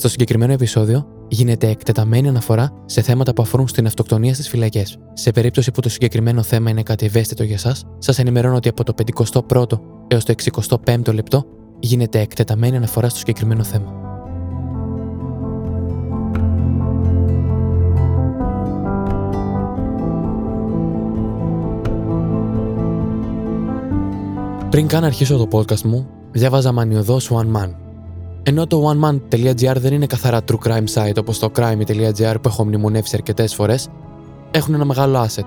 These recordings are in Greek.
Στο συγκεκριμένο επεισόδιο γίνεται εκτεταμένη αναφορά σε θέματα που αφορούν στην αυτοκτονία στις φυλακές. Σε περίπτωση που το συγκεκριμένο θέμα είναι κάτι ευαίσθητο για εσά, σας ενημερώνω ότι από το 51ο έως το 65ο λεπτό γίνεται εκτεταμένη αναφορά στο συγκεκριμένο θέμα. Πριν καν αρχίσω το podcast μου, διάβαζα μανιωδώς One Man, ενώ το oneman.gr δεν είναι καθαρά true crime site όπως το crime.gr που έχω μνημονεύσει αρκετές φορές, έχουν ένα μεγάλο asset.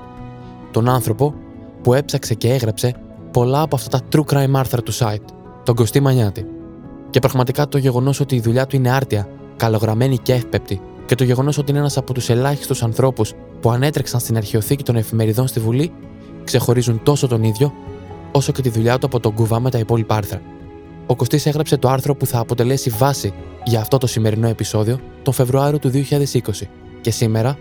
Τον άνθρωπο που έψαξε και έγραψε πολλά από αυτά τα true crime άρθρα του site, τον Κωστή Μανιάτη. Και πραγματικά το γεγονός ότι η δουλειά του είναι άρτια, καλογραμμένη και εύπεπτη, και το γεγονός ότι είναι ένας από τους ελάχιστους ανθρώπους που ανέτρεξαν στην αρχαιοθήκη των εφημεριδών στη Βουλή, ξεχωρίζουν τόσο τον ίδιο, όσο και τη δουλειά του από τον κουβά με τα υπόλοιπα άρθρα ο Κωστής έγραψε το άρθρο που θα αποτελέσει βάση για αυτό το σημερινό επεισόδιο τον Φεβρουάριο του 2020 και σήμερα,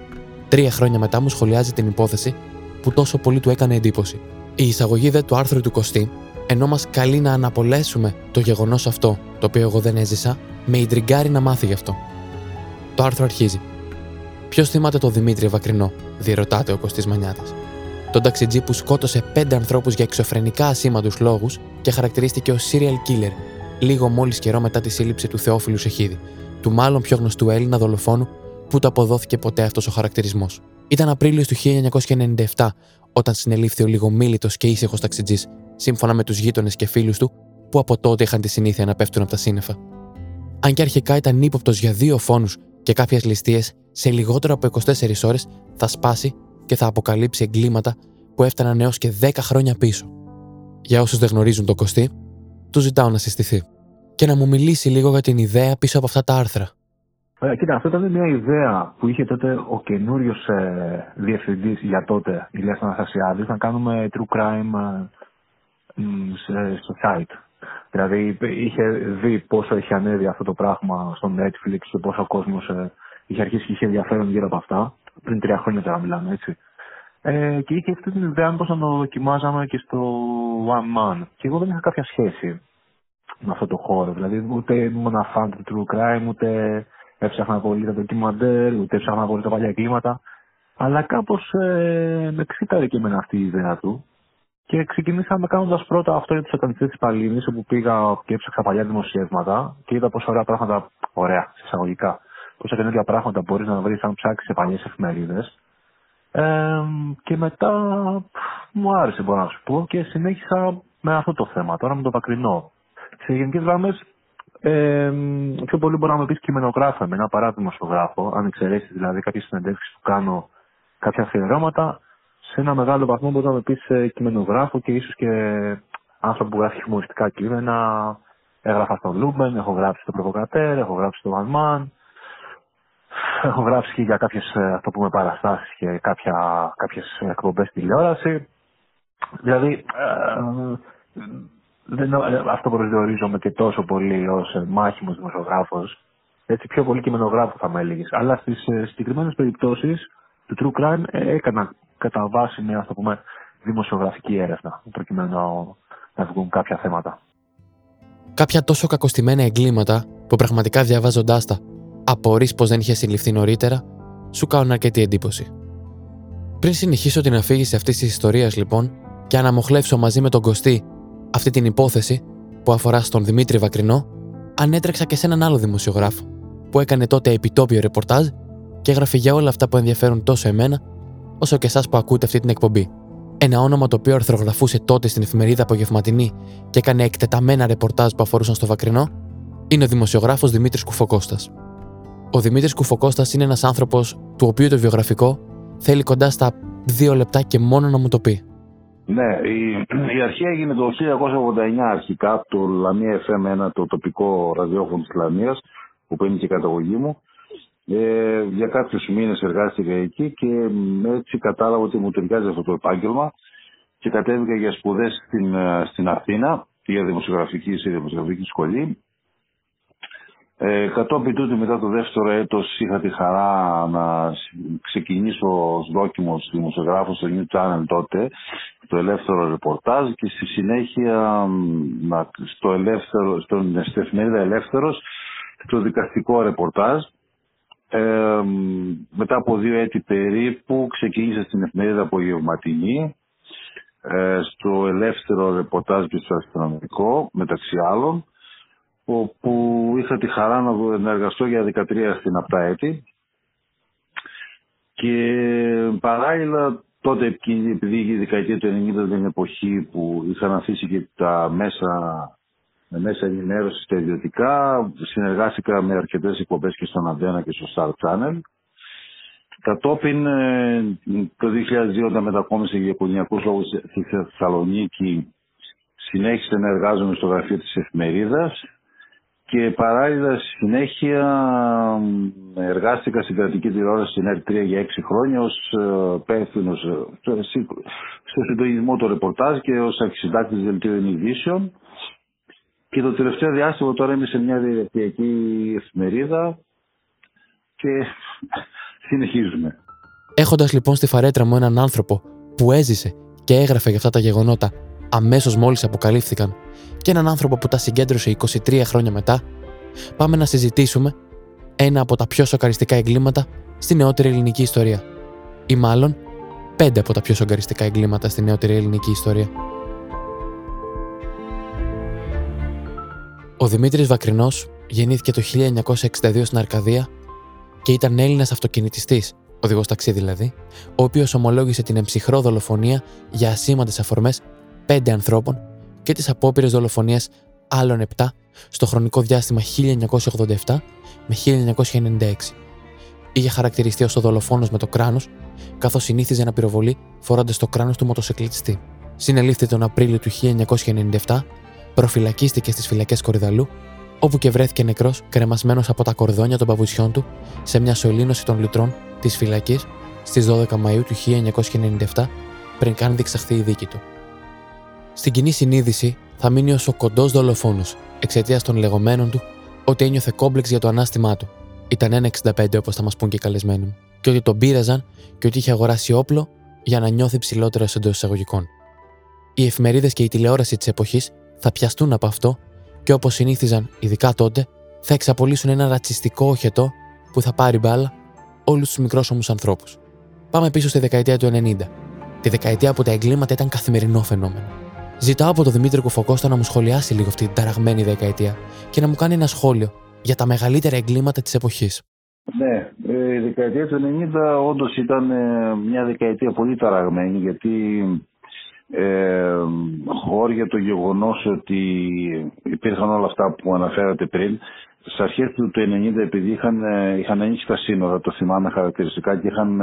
τρία χρόνια μετά, μου σχολιάζει την υπόθεση που τόσο πολύ του έκανε εντύπωση. Η εισαγωγή δε του άρθρου του Κωστή, ενώ μας καλεί να αναπολέσουμε το γεγονός αυτό, το οποίο εγώ δεν έζησα, με ιντριγκάρει να μάθει γι' αυτό. Το άρθρο αρχίζει. Ποιος θυμάται το Δημήτρη Βακρινό, διερωτάται ο Κωστής Μανιάτη τον ταξιτζή που σκότωσε πέντε ανθρώπους για εξωφρενικά ασήμαντους λόγους και χαρακτηρίστηκε ως serial killer, λίγο μόλις καιρό μετά τη σύλληψη του Θεόφιλου Σεχίδη, του μάλλον πιο γνωστού Έλληνα δολοφόνου που το αποδόθηκε ποτέ αυτός ο χαρακτηρισμός. Ήταν Απρίλιος του 1997 όταν συνελήφθη ο λιγομίλητος και ήσυχος ταξιτζής, σύμφωνα με τους γείτονες και φίλους του, που από τότε είχαν τη συνήθεια να πέφτουν από τα σύννεφα. Αν και αρχικά ήταν ύποπτος για δύο φόνους και κάποιες ληστείες, σε λιγότερο από 24 ώρες θα σπάσει και θα αποκαλύψει εγκλήματα που έφταναν έως και 10 χρόνια πίσω. Για όσους δεν γνωρίζουν τον Κωστή, του ζητάω να συστηθεί και να μου μιλήσει λίγο για την ιδέα πίσω από αυτά τα άρθρα. Ωραία, κοίτα, αυτό ήταν μια ιδέα που είχε τότε ο καινούριος ε, διευθυντής για τότε, Ηλίας Αναστασιάδης, να κάνουμε true crime ε, στο site. Δηλαδή είχε δει πόσο έχει ανέβει αυτό το πράγμα στο Netflix και πόσο ο κόσμος ε, είχε αρχίσει και είχε ενδιαφέρον γύρω από αυτά πριν τρία χρόνια τώρα μιλάμε, έτσι. Ε, και είχε αυτή την ιδέα πώ να το δοκιμάζαμε και στο One Man. Και εγώ δεν είχα κάποια σχέση με αυτό το χώρο. Δηλαδή, ούτε ήμουν fan του true crime, ούτε έψαχνα πολύ τα ντοκιμαντέρ, ούτε έψαχνα πολύ τα παλιά κλίματα. Αλλά κάπως ε, με ξύταρε και εμένα αυτή η ιδέα του. Και ξεκινήσαμε κάνοντας πρώτα αυτό για τους ακαδημιστέ της Παλίνης, όπου πήγα και έψαξα παλιά δημοσιεύματα και είδα πόσα ωραία πράγματα, ωραία, εισαγωγικά, πόσα καινούργια πράγματα μπορείς να βρεις αν ψάξεις σε παλιές εφημερίδες. Ε, και μετά μου άρεσε μπορώ να σου πω και συνέχισα με αυτό το θέμα, τώρα με το πακρινό. Σε γενικές γραμμές, ε, πιο πολύ μπορώ να με πεις κειμενογράφο, με ένα παράδειγμα στο γράφω, αν εξαιρέσεις δηλαδή κάποιες συνεντεύξεις που κάνω, κάποια αφιερώματα, σε ένα μεγάλο βαθμό μπορείς να με πεις ε, κειμενογράφο και ίσως και άνθρωπο που γράφει χιουμοριστικά κείμενα. Έγραφα στον Luben, έχω γράψει στο Provocateur, έχω γράψει στο One Man, Έχω γράψει και για κάποιες, ε, αυτό πούμε, παραστάσεις και κάποια, κάποιες εκπομπές τηλεόραση. Δηλαδή, ε, δεν, ε, αυτό προσδιορίζομαι και τόσο πολύ ως ε, μάχιμος δημοσιογράφος. Έτσι, πιο πολύ κειμενογράφο θα με έλεγες. Αλλά στις συγκεκριμένες περιπτώσεις του True Crime έκανα κατά βάση μια, αυτό πούμε, δημοσιογραφική έρευνα, προκειμένου να, να βγουν κάποια θέματα. Κάποια τόσο κακοστημένα εγκλήματα που πραγματικά διαβάζοντάς τα απορρεί πως δεν είχε συλληφθεί νωρίτερα, σου κάνουν αρκετή εντύπωση. Πριν συνεχίσω την αφήγηση αυτής της ιστορίας, λοιπόν, και αναμοχλεύσω μαζί με τον Κωστή αυτή την υπόθεση που αφορά στον Δημήτρη Βακρινό, ανέτρεξα και σε έναν άλλο δημοσιογράφο που έκανε τότε επιτόπιο ρεπορτάζ και έγραφε για όλα αυτά που ενδιαφέρουν τόσο εμένα, όσο και εσάς που ακούτε αυτή την εκπομπή. Ένα όνομα το οποίο αρθρογραφούσε τότε στην εφημερίδα Απογευματινή και έκανε εκτεταμένα ρεπορτάζ που αφορούσαν στο Βακρινό, είναι ο δημοσιογράφος Δημήτρης Κουφοκώστας. Ο Δημήτρης Κουφοκώστας είναι ένας άνθρωπος του οποίου το βιογραφικό θέλει κοντά στα δύο λεπτά και μόνο να μου το πει. Ναι, η, η αρχή έγινε το 1989 αρχικά, το Λαμία FM, το τοπικό ραδιόφωνο της Λαμίας, που είναι και η καταγωγή μου. Ε, για κάποιους μήνες εργάστηκα εκεί και έτσι κατάλαβα ότι μου ταιριάζει αυτό το επάγγελμα και κατέβηκα για σπουδές στην, στην Αθήνα, για δημοσιογραφική, σε δημοσιογραφική σχολή Ε, κατόπιν τούτου μετά το δεύτερο έτος είχα τη χαρά να ξεκινήσω ως δόκιμος δημοσιογράφος στο New Channel τότε το ελεύθερο ρεπορτάζ και στη συνέχεια στο ελεύθερο, στον, εφημερίδα Ελεύθερος το δικαστικό ρεπορτάζ. Ε, μετά από δύο έτη περίπου ξεκίνησα στην εφημερίδα Απογευματινή ε, στο ελεύθερο ρεπορτάζ και στο αστυνομικό μεταξύ άλλων όπου είχα τη χαρά να εργαστώ για 13 στην αυτά έτη και παράλληλα τότε επειδή η δεκαετία του 90 ήταν η εποχή που είχαν αφήσει και τα μέσα με μέσα ενημέρωσης στα ιδιωτικά. Συνεργάστηκα με αρκετές εκπομπές και στον Αντένα και στο Star Channel. Κατόπιν ε, το 2002 όταν μετακόμισε για οικογενειακού λόγους στη Θεσσαλονίκη συνέχισε να εργάζομαι στο γραφείο της εφημερίδας και παράλληλα συνέχεια εργάστηκα στην κρατική τηλεόραση στην R3 για 6 χρόνια ως ε, υπεύθυνος ε, στο συντονισμό του ρεπορτάζ και ως αρχισυντάκτης δελτίων ειδήσεων και το τελευταίο διάστημα τώρα είμαι σε μια διαδικτυακή εφημερίδα και συνεχίζουμε. Έχοντας λοιπόν στη φαρέτρα μου έναν άνθρωπο που έζησε και έγραφε για αυτά τα γεγονότα αμέσως μόλις αποκαλύφθηκαν, και έναν άνθρωπο που τα συγκέντρωσε 23 χρόνια μετά, πάμε να συζητήσουμε ένα από τα πιο σοκαριστικά εγκλήματα στη νεότερη ελληνική ιστορία. Ή μάλλον, πέντε από τα πιο σοκαριστικά εγκλήματα στη νεότερη ελληνική ιστορία. Ο Δημήτρης Βακρινός γεννήθηκε το 1962 στην Αρκαδία και ήταν Έλληνας αυτοκινητιστής, οδηγός ταξί δηλαδή, ο οποίος ομολόγησε την εμψυχρό δολοφονία για ασήμαντες αφορμές 5 ανθρώπων και τις απόπειρες δολοφονίας άλλων 7 στο χρονικό διάστημα 1987 με 1996. Είχε χαρακτηριστεί ως ο δολοφόνος με το κράνος, καθώς συνήθιζε να πυροβολεί φορώντας το κράνος του μοτοσεκλιτιστή. Συνελήφθη τον Απρίλιο του 1997, προφυλακίστηκε στις φυλακές Κορυδαλού, όπου και βρέθηκε νεκρός κρεμασμένος από τα κορδόνια των παπουτσιών του σε μια σωλήνωση των λουτρών της φυλακής στις 12 Μαου του 1997, πριν καν διεξαχθεί η δίκη του. Στην κοινή συνείδηση θα μείνει ω ο κοντός δολοφόνος εξαιτίας των λεγόμενων του ότι ένιωθε κόμπλεξ για το ανάστημά του. Ήταν 1,65 όπως θα μας πούν και οι καλεσμένοι μου, και ότι τον πείραζαν και ότι είχε αγοράσει όπλο για να νιώθει ψηλότερο εντός εισαγωγικών. Οι εφημερίδες και η τηλεόραση της εποχής θα πιαστούν από αυτό και όπως συνήθιζαν, ειδικά τότε, θα εξαπολύσουν ένα ρατσιστικό οχετό που θα πάρει μπάλα όλους τους μικρόσωμους ανθρώπους. Πάμε πίσω στη δεκαετία του 90, τη δεκαετία που τα εγκλήματα ήταν καθημερινό φαινόμενο. Ζητάω από τον Δημήτρη Κουφοκώστα να μου σχολιάσει λίγο αυτή την ταραγμένη δεκαετία και να μου κάνει ένα σχόλιο για τα μεγαλύτερα εγκλήματα της εποχής. Ναι, ε, η δεκαετία του 90 όντως ήταν ε, μια δεκαετία πολύ ταραγμένη γιατί ε, χώρια το γεγονός ότι υπήρχαν όλα αυτά που αναφέρατε πριν στις αρχές του 1990 επειδή είχαν, ε, είχαν ανοίξει τα σύνορα, το θυμάμαι χαρακτηριστικά και είχαν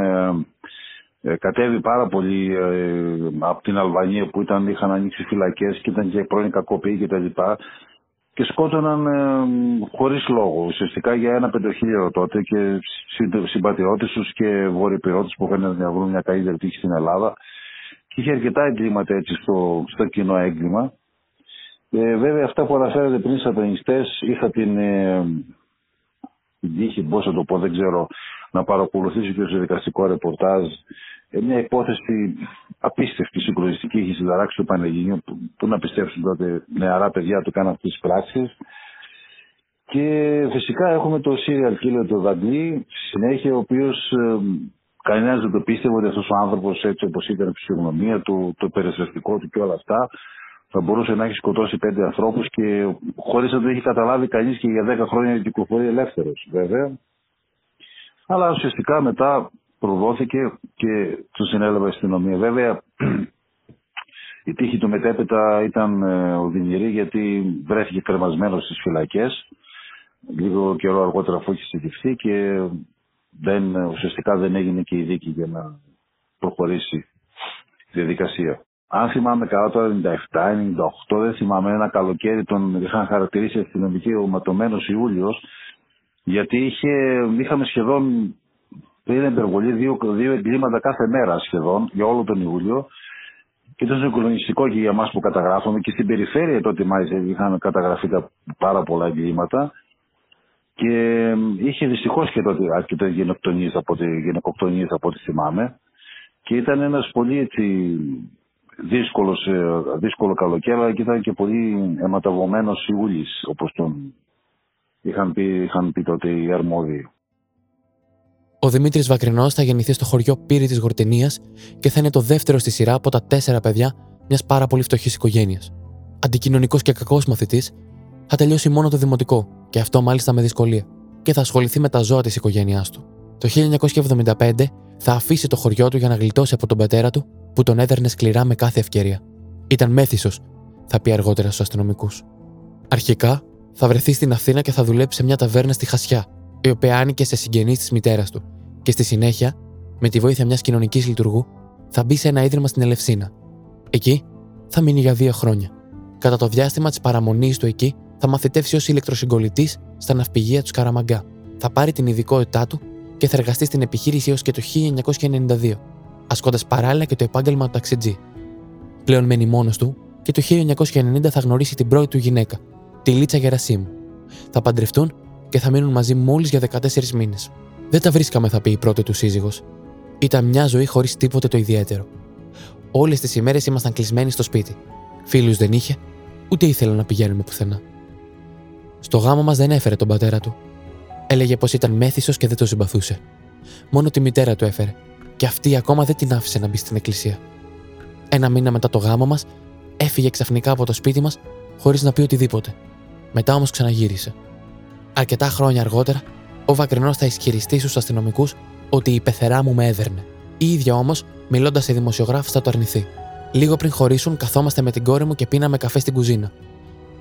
ε, ε κατέβει πάρα πολύ ε, από την Αλβανία που ήταν, είχαν ανοίξει φυλακές και ήταν και πρώην κακοποιοί και τα λοιπά και σκότωναν ε, χωρίς λόγο ουσιαστικά για ένα πεντοχίλιαρο τότε και συμπατριώτες τους και βορειοπυρώτες που είχαν να βρουν μια καλύτερη τύχη στην Ελλάδα είχε αρκετά εγκλήματα έτσι στο, στο κοινό έγκλημα. Ε, βέβαια αυτά που αναφέρατε πριν σατανιστές είχα την, ε, την τύχη, πώς θα το πω, δεν ξέρω, να παρακολουθήσω και στο δικαστικό ρεπορτάζ ε, μια υπόθεση απίστευτη συγκλονιστική είχε συνταράξει το Πανελληνίο που, που να πιστέψουν τότε νεαρά παιδιά του κάναν αυτές τις πράξεις και φυσικά έχουμε το serial killer του Δαντλή συνέχεια ο οποίος ε, Κανένας δεν το πίστευε ότι αυτός ο άνθρωπος, έτσι όπως ήταν η φυσιογνωμία του, το περιστατικό του και όλα αυτά, θα μπορούσε να έχει σκοτώσει πέντε ανθρώπους και χωρίς να το έχει καταλάβει κανείς και για δέκα χρόνια κυκλοφορεί ελεύθερος, βέβαια. Αλλά ουσιαστικά μετά προδόθηκε και του συνέλαβε η αστυνομία. Βέβαια, η τύχη του μετέπειτα ήταν ε, οδυνηρή γιατί βρέθηκε κρεμασμένος στις φυλακές. Λίγο καιρό αργότερα αφού είχε συντηφθεί και δεν, ουσιαστικά δεν έγινε και η δίκη για να προχωρήσει η διαδικασία. Αν θυμάμαι καλά το 97-98, δεν θυμάμαι ένα καλοκαίρι τον είχαν χαρακτηρίσει αστυνομική ο ματωμένος Ιούλιος γιατί είχε, είχαμε σχεδόν πριν υπερβολή δύο, δύο εγκλήματα κάθε μέρα σχεδόν για όλο τον Ιούλιο. Και ήταν συγκλονιστικό και για εμά που καταγράφουμε. Και στην περιφέρεια τότε μάλιστα είχαν καταγραφεί πάρα πολλά εγκλήματα. Και είχε δυστυχώς και τότε αρκετέ γενοκτονίες από, από ό,τι θυμάμαι. Και ήταν ένας πολύ έτσι, δύσκολος, ε, δύσκολο καλοκαίρι, αλλά και ήταν και πολύ αιματογωμένο Ιούλης, όπως τον είχαν πει, είχαν πει τότε οι αρμόδιοι. Ο Δημήτρης Βακρινός θα γεννηθεί στο χωριό Πύρη της Γορτενία και θα είναι το δεύτερο στη σειρά από τα τέσσερα παιδιά μιας πάρα πολύ φτωχής οικογένειας. Αντικοινωνικός και κακός μαθητής, θα τελειώσει μόνο το δημοτικό, και αυτό μάλιστα με δυσκολία, και θα ασχοληθεί με τα ζώα της οικογένειάς του. Το 1975 θα αφήσει το χωριό του για να γλιτώσει από τον πατέρα του, που τον έδερνε σκληρά με κάθε ευκαιρία. Ήταν μέθησος, θα πει αργότερα στους αστυνομικούς. Αρχικά θα βρεθεί στην Αθήνα και θα δουλέψει σε μια ταβέρνα στη Χασιά, η οποία άνοικε σε συγγενείς της μητέρας του, και στη συνέχεια, με τη βοήθεια μιας κοινωνικής λειτουργού, θα μπει σε ένα ίδρυμα στην Ελευσίνα. Εκεί θα μείνει για δύο χρόνια. Κατά το διάστημα της παραμονής του εκεί, θα μαθητεύσει ως ηλεκτροσυγκολητής στα ναυπηγεία του Καραμαγκά. Θα πάρει την ειδικότητά του και θα εργαστεί στην επιχείρηση έως και το 1992, ασκώντας παράλληλα και το επάγγελμα του ταξιτζή. Πλέον μένει μόνος του και το 1990 θα γνωρίσει την πρώτη του γυναίκα, τη Λίτσα Γερασίμου. Θα παντρευτούν και θα μείνουν μαζί μόλις για 14 μήνες. Δεν τα βρίσκαμε, θα πει η πρώτη του σύζυγος. Ήταν μια ζωή χωρίς τίποτε το ιδιαίτερο. Όλες τις ημέρες ήμασταν κλεισμένοι στο σπίτι. Φίλους δεν είχε, ούτε ήθελα να πηγαίνουμε πουθενά. Στο γάμο μας δεν έφερε τον πατέρα του. Έλεγε πως ήταν μέθησος και δεν το συμπαθούσε. Μόνο τη μητέρα του έφερε, και αυτή ακόμα δεν την άφησε να μπει στην εκκλησία. Ένα μήνα μετά το γάμο μας, έφυγε ξαφνικά από το σπίτι μας χωρίς να πει οτιδήποτε. Μετά όμως ξαναγύρισε. Αρκετά χρόνια αργότερα, ο Βακρινός θα ισχυριστεί στους αστυνομικούς ότι η πεθερά μου με έδερνε. Η ίδια όμως, μιλώντας σε δημοσιογράφους, θα το αρνηθεί. Λίγο πριν χωρίσουν, καθόμαστε με την κόρη μου και πίναμε καφέ στην κουζίνα.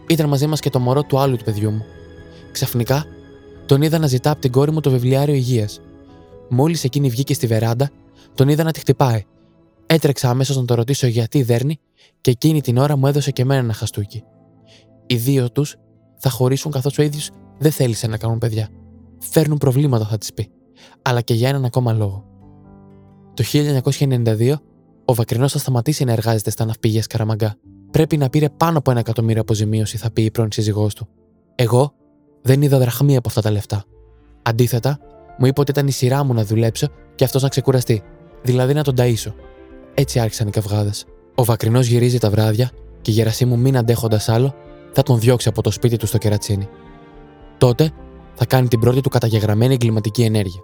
Ήταν μαζί μας και το μωρό του άλλου του παιδιού μου. Ξαφνικά, τον είδα να ζητά από την κόρη μου το βιβλιάριο υγείας. Μόλις εκείνη βγήκε στη βεράντα, τον είδα να τη χτυπάει. Έτρεξα αμέσως να το ρωτήσω γιατί δέρνει και εκείνη την ώρα μου έδωσε και εμένα ένα χαστούκι. Οι δύο τους θα χωρίσουν καθώς ο ίδιος δεν θέλησε να κάνουν παιδιά. Φέρνουν προβλήματα, θα της πει. Αλλά και για έναν ακόμα λόγο. Το 1992, ο Βακρινός θα σταματήσει να εργάζεται στα ναυπηγεία Καραμαγκά. Πρέπει να πήρε πάνω από ένα εκατομμύριο αποζημίωση, θα πει η πρώην σύζυγός του. Εγώ δεν είδα δραχμή από αυτά τα λεφτά. Αντίθετα, μου είπε ότι ήταν η σειρά μου να δουλέψω και αυτός να ξεκουραστεί, δηλαδή να τον ταΐσω. Έτσι άρχισαν οι καυγάδες. Ο Βακρινός γυρίζει τα βράδια και η γερασί μου μην αντέχοντας άλλο, θα τον διώξει από το σπίτι του στο κερατσίνι. Τότε θα κάνει την πρώτη του καταγεγραμμένη εγκληματική ενέργεια.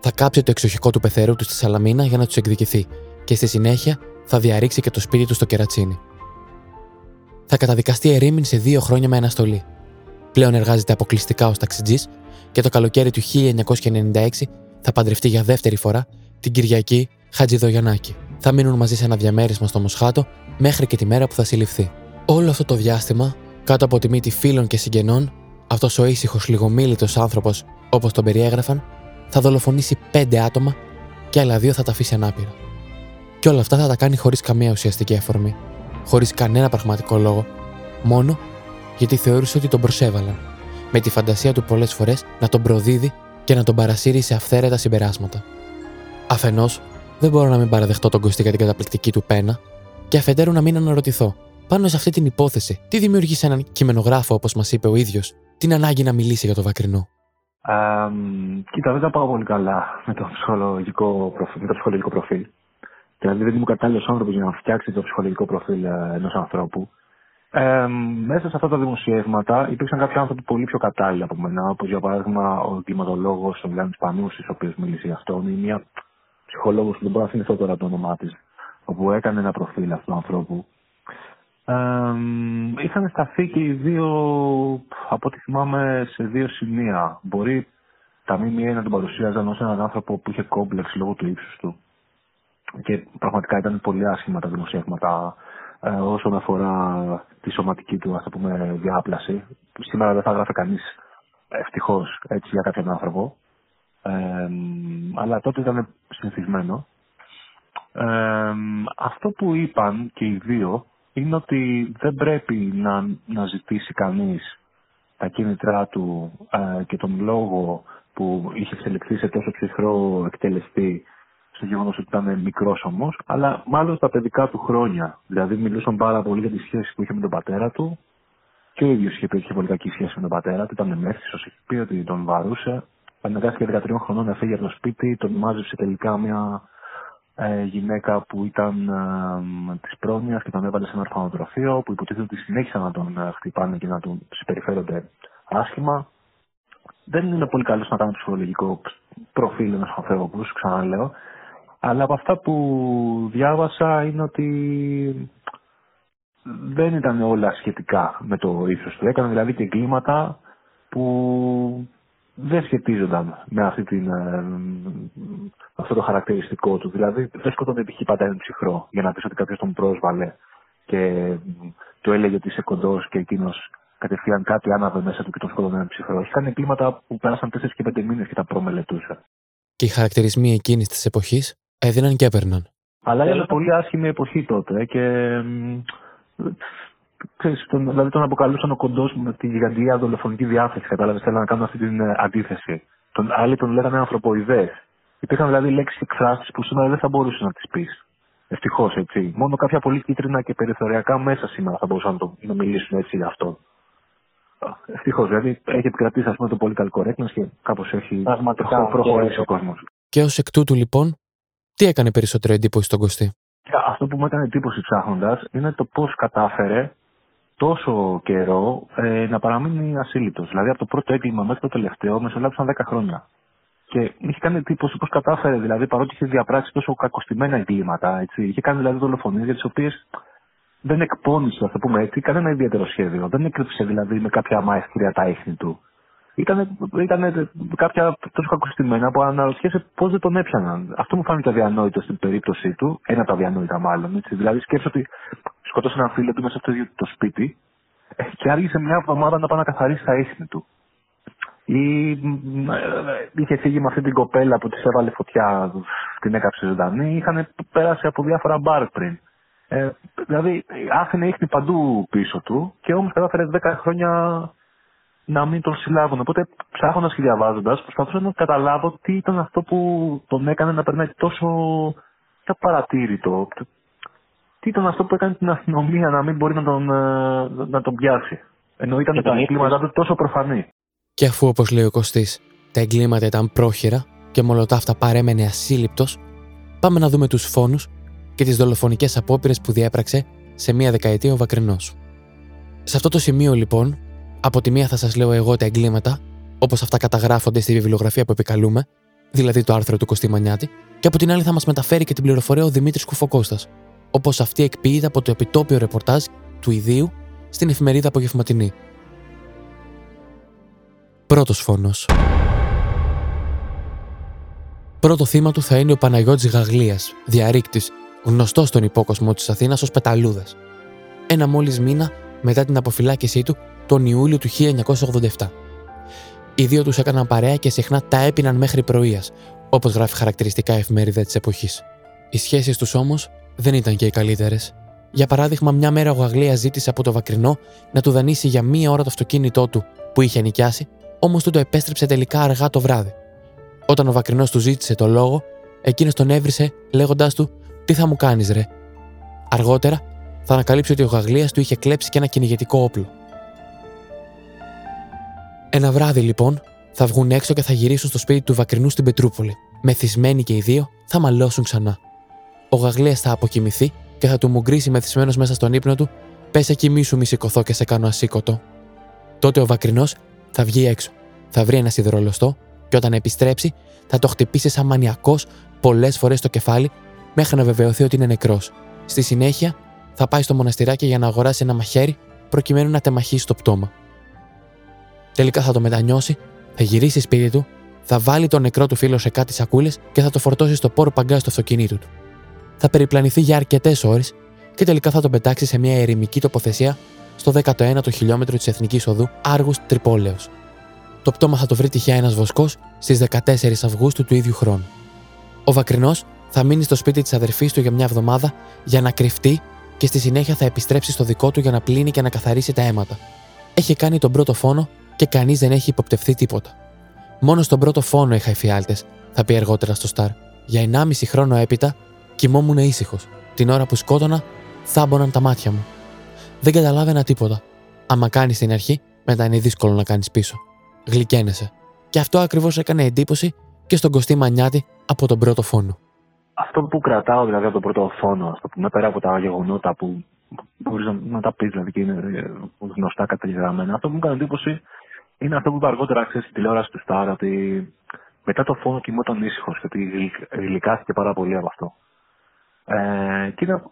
Θα κάψει το εξοχικό του πεθερού του στη Σαλαμίνα για να τους εκδικηθεί και στη συνέχεια θα διαρρήξει και το σπίτι του στο κερατσίνι. Θα καταδικαστεί ερήμην σε δύο χρόνια με αναστολή. Πλέον εργάζεται αποκλειστικά ως ταξιτζής και το καλοκαίρι του 1996 θα παντρευτεί για δεύτερη φορά την Κυριακή Χατζηδογιαννάκη. Θα μείνουν μαζί σε ένα διαμέρισμα στο Μοσχάτο μέχρι και τη μέρα που θα συλληφθεί. Όλο αυτό το διάστημα, κάτω από τη μύτη φίλων και συγγενών, αυτός ο ήσυχος λιγομίλητος άνθρωπος, όπως τον περιέγραφαν, θα δολοφονήσει πέντε άτομα και άλλα δύο θα τα αφήσει ανάπηρα. Και όλα αυτά θα τα κάνει χωρίς καμία ουσιαστική αφορμή, χωρίς κανένα πραγματικό λόγο, μόνο γιατί θεώρησε ότι τον προσέβαλαν, με τη φαντασία του πολλές φορές να τον προδίδει και να τον παρασύρει σε αυθαίρετα συμπεράσματα. Αφενός, δεν μπορώ να μην παραδεχτώ τον Κωστή για την καταπληκτική του πένα, και αφετέρου να μην αναρωτηθώ πάνω σε αυτή την υπόθεση, τι δημιουργεί έναν κειμενογράφο, όπως μας είπε ο ίδιος, την ανάγκη να μιλήσει για το βακρινό; Ε, κοίτα, δεν τα πάω πολύ καλά με το ψυχολογικό προφίλ. Με το ψυχολογικό προφίλ. Δηλαδή δεν ήμουν κατάλληλος άνθρωπος για να φτιάξει το ψυχολογικό προφίλ ε, ενός ανθρώπου. Ε, μέσα σε αυτά τα δημοσιεύματα υπήρξαν κάποιοι άνθρωποι πολύ πιο κατάλληλοι από μένα, όπως για παράδειγμα ο κλιματολόγο ο Γιάννη Πανούση, ο οποίο μίλησε για αυτό, ή μια ψυχολόγος που δεν μπορώ να θυμηθώ τώρα το όνομά της, όπου έκανε ένα προφίλ αυτού του ανθρώπου. Ε, είχαν σταθεί και οι δύο, από ό,τι θυμάμαι, σε δύο σημεία. Μπορεί τα ΜΜΕ να τον παρουσίαζαν ως έναν άνθρωπο που είχε κόμπλεξ λόγω του ύψους του. Και πραγματικά ήταν πολύ άσχημα τα δημοσιεύματα ε, όσον αφορά τη σωματική του ας πούμε, διάπλαση. Σήμερα δεν θα γράφει κανείς ευτυχώς έτσι για κάποιον άνθρωπο. Ε, αλλά τότε ήταν συνηθισμένο. Ε, αυτό που είπαν και οι δύο είναι ότι δεν πρέπει να, να ζητήσει κανείς τα κίνητρά του ε, και τον λόγο που είχε εξελιχθεί σε τόσο ψυχρό εκτελεστή στο γεγονός ότι ήταν μικρός όμω, αλλά μάλλον στα παιδικά του χρόνια. Δηλαδή μιλούσαν πάρα πολύ για τη σχέση που είχε με τον πατέρα του και ο ίδιος είχε πει ότι είχε πολύ κακή σχέση με τον πατέρα του, ήταν μέθησος, είχε πει ότι τον βαρούσε. Αναγκάστηκε 13 χρονών να φύγει από το σπίτι, τον μάζεψε τελικά μια ε, γυναίκα που ήταν ε, της πρόνοια και τον έβαλε σε ένα ορφανοτροφείο, που υποτίθεται ότι συνέχισαν να τον ε, χτυπάνε και να τον συμπεριφέρονται άσχημα. Δεν είναι πολύ καλό να κάνω ψυχολογικό προφίλ ενός ανθρώπου, όπω ξαναλέω. Αλλά από αυτά που διάβασα είναι ότι δεν ήταν όλα σχετικά με το ήθος του. Έκανε δηλαδή και εγκλήματα που δεν σχετίζονταν με αυτή την, ε, αυτό το χαρακτηριστικό του. Δηλαδή δεν σκοτώνει π.χ. πάντα έναν ψυχρό για να πεις ότι κάποιος τον πρόσβαλε και του έλεγε ότι είσαι κοντός και εκείνος κατευθείαν κάτι άναβε μέσα του και τον σκοτώνει έναν ψυχρό. Είχαν εγκλήματα που πέρασαν 4 και 5 μήνες και τα προμελετούσα. Και οι χαρακτηρισμοί εκείνης της εποχής έδιναν και έπαιρναν. Αλλά ήταν πολύ άσχημη εποχή τότε και ξέρεις, τον, δηλαδή τον αποκαλούσαν ο κοντός με τη γιγαντιά δολοφονική διάθεση. Κατάλαβες, θέλανε να κάνουν αυτή την ε, αντίθεση. Τον, άλλοι τον λέγανε ανθρωποειδές. Υπήρχαν δηλαδή λέξεις και εκφράσεις που σήμερα δεν θα μπορούσε να τις πεις. Ευτυχώς έτσι. Μόνο κάποια πολύ κίτρινα και περιθωριακά μέσα σήμερα θα μπορούσαν να, το, να μιλήσουν έτσι για αυτό. Ευτυχώς, δηλαδή έχει επικρατήσει ας πούμε, το πολύ καλό correctness και κάπως έχει Πραγματικά, προχωρήσει ο κόσμος. Και ως εκ τούτου λοιπόν, τι έκανε περισσότερο εντύπωση στον Κωστή; Αυτό που μου έκανε εντύπωση ψάχνοντας είναι το πώς κατάφερε τόσο καιρό ε, να παραμείνει ασύλληπτος. Δηλαδή από το πρώτο έγκλημα μέχρι το τελευταίο μεσολάβησαν 10 χρόνια. Και μου είχε κάνει εντύπωση πώς κατάφερε, δηλαδή παρότι είχε διαπράξει τόσο κακοστημένα εγκλήματα, έτσι, είχε κάνει δηλαδή δολοφονίες για τις οποίες δεν εκπώνησε, ας το πούμε έτσι, κανένα ιδιαίτερο σχέδιο. Δεν έκρυψε δηλαδή με κάποια μαεστρία τα ίχνη του. Ήταν, ήταν κάποια τόσο κακοστημένα που αναρωτιέσαι πώς δεν τον έπιαναν. Αυτό μου φάνηκε αδιανόητο στην περίπτωσή του, ένα από τα αδιανόητα μάλλον. Έτσι. Δηλαδή σκέφτομαι ότι σκότωσε έναν φίλο του μέσα στο ίδιο το σπίτι και άργησε μια εβδομάδα να πάει να καθαρίσει τα ίχνη του. Ή είχε φύγει με αυτή την κοπέλα που της έβαλε φωτιά, την έκαψε ζωντανή. Είχαν πέρασει από διάφορα μπαρ πριν. Ε, δηλαδή άφηνε ίχνη παντού πίσω του και όμως κατάφερε 10 χρόνια να μην τον συλλάβουν. Οπότε ψάχνοντας και διαβάζοντας, προσπαθούσα να καταλάβω τι ήταν αυτό που τον έκανε να περνάει τόσο παρατήρητο. Τι ήταν αυτό που έκανε την αστυνομία να μην μπορεί να τον, ε, να τον πιάσει. Ενώ ήταν τα εγκλήματά του τόσο προφανή. Και αφού, όπως λέει ο Κωστής, τα εγκλήματα ήταν πρόχειρα και μολοτάφτα παρέμενε ασύλληπτος, πάμε να δούμε τους φόνους και τις δολοφονικές απόπειρες που διέπραξε σε μία δεκαετία ο Βακρινός. Σε αυτό το σημείο, λοιπόν, από τη μία θα σας λέω εγώ τα εγκλήματα, όπως αυτά καταγράφονται στη βιβλιογραφία που επικαλούμε, δηλαδή το άρθρο του Κωστή Μανιάτη, και από την άλλη θα μας μεταφέρει και την πληροφορία ο Δημήτρης Κουφοκώστας, όπως αυτή εκποιείται από το επιτόπιο ρεπορτάζ του ιδίου στην εφημερίδα Απογευματινή. Πρώτος φόνος. Πρώτο θύμα του θα είναι ο Παναγιώτης Γαγλίας, διαρρήκτης, γνωστός στον υπόκοσμο της Αθήνας ως Πεταλούδας. Ένα μόλις μήνα μετά την αποφυλάκησή του τον Ιούλιο του 1987. Οι δύο τους έκαναν παρέα και συχνά τα έπιναν μέχρι πρωίας, όπως γράφει χαρακτηριστικά η εφημερίδα της εποχής. Οι σχέσεις τους όμως δεν ήταν και οι καλύτερες. Για παράδειγμα, μια μέρα ο Γαγλία ζήτησε από το Βακρινό να του δανείσει για μία ώρα το αυτοκίνητό του που είχε νοικιάσει, όμως του το επέστρεψε τελικά αργά το βράδυ. Όταν ο Βακρινός του ζήτησε το λόγο, εκείνος τον έβρισε λέγοντάς του: Τι θα μου κάνεις, ρε. Αργότερα θα ανακαλύψει ότι ο Γαγλία του είχε κλέψει και ένα κυνηγετικό όπλο. Ένα βράδυ λοιπόν θα βγουν έξω και θα γυρίσουν στο σπίτι του Βακρινού στην Πετρούπολη. Μεθυσμένοι και οι δύο θα μαλώσουν ξανά. Ο Γαγλίας θα αποκοιμηθεί και θα του μουγκρίσει μεθυσμένος μέσα στον ύπνο του: Πες εκεί σου μη σηκωθώ και σε κάνω ασήκωτο. Τότε ο Βακρινός θα βγει έξω, θα βρει ένα σιδερολοστό και όταν επιστρέψει θα το χτυπήσει σαν μανιακός πολλές φορές στο κεφάλι μέχρι να βεβαιωθεί ότι είναι νεκρός. Στη συνέχεια θα πάει στο μοναστηράκι για να αγοράσει ένα μαχαίρι προκειμένου να τεμαχίσει το πτώμα. Τελικά θα το μετανιώσει, θα γυρίσει σπίτι του, θα βάλει τον νεκρό του φίλο σε κάτι σακούλες και θα το φορτώσει στο πόρο παγκά στο αυτοκίνητο του. Θα περιπλανηθεί για αρκετές ώρες και τελικά θα τον πετάξει σε μια ερημική τοποθεσία στο 19ο χιλιόμετρο της Εθνικής Οδού Άργους Τρυπόλεως. Το πτώμα θα το βρει τυχαία ένας βοσκός στις 14 Αυγούστου του ίδιου χρόνου. Ο Βακρινός θα μείνει στο σπίτι της αδερφής του για μια εβδομάδα για να κρυφτεί και στη συνέχεια θα επιστρέψει στο δικό του για να πλύνει και να καθαρίσει τα αίματα. Έχει κάνει τον πρώτο φόνο και κανείς δεν έχει υποπτευθεί τίποτα. Μόνο στον πρώτο φόνο είχα εφιάλτε, θα πει αργότερα στο Σταρ. Για 1,5 χρόνο έπειτα κοιμόμουν ήσυχος. Την ώρα που σκότωνα, θάμποναν τα μάτια μου. Δεν καταλάβαινα τίποτα. Άμα κάνεις στην αρχή, μετά είναι δύσκολο να κάνεις πίσω. Γλυκένεσαι. Και αυτό ακριβώς έκανε εντύπωση και στον Κωστή Μανιάτη από τον πρώτο φόνο. Αυτό που κρατάω δηλαδή από τον πρώτο φόνο, ας το πούμε, πέρα από τα γεγονότα που μπορείς να τα πεις δηλαδή και είναι γνωστά καταγεγραμμένα, αυτό που μου έκανε εντύπωση είναι αυτό που είπα αργότερα ξέρεις στην τηλεόραση του Σταρ, ότι μετά το φόνο κοιμόταν ήσυχος και ότι γλυκάθηκε πάρα πολύ από αυτό. Ε, και είναι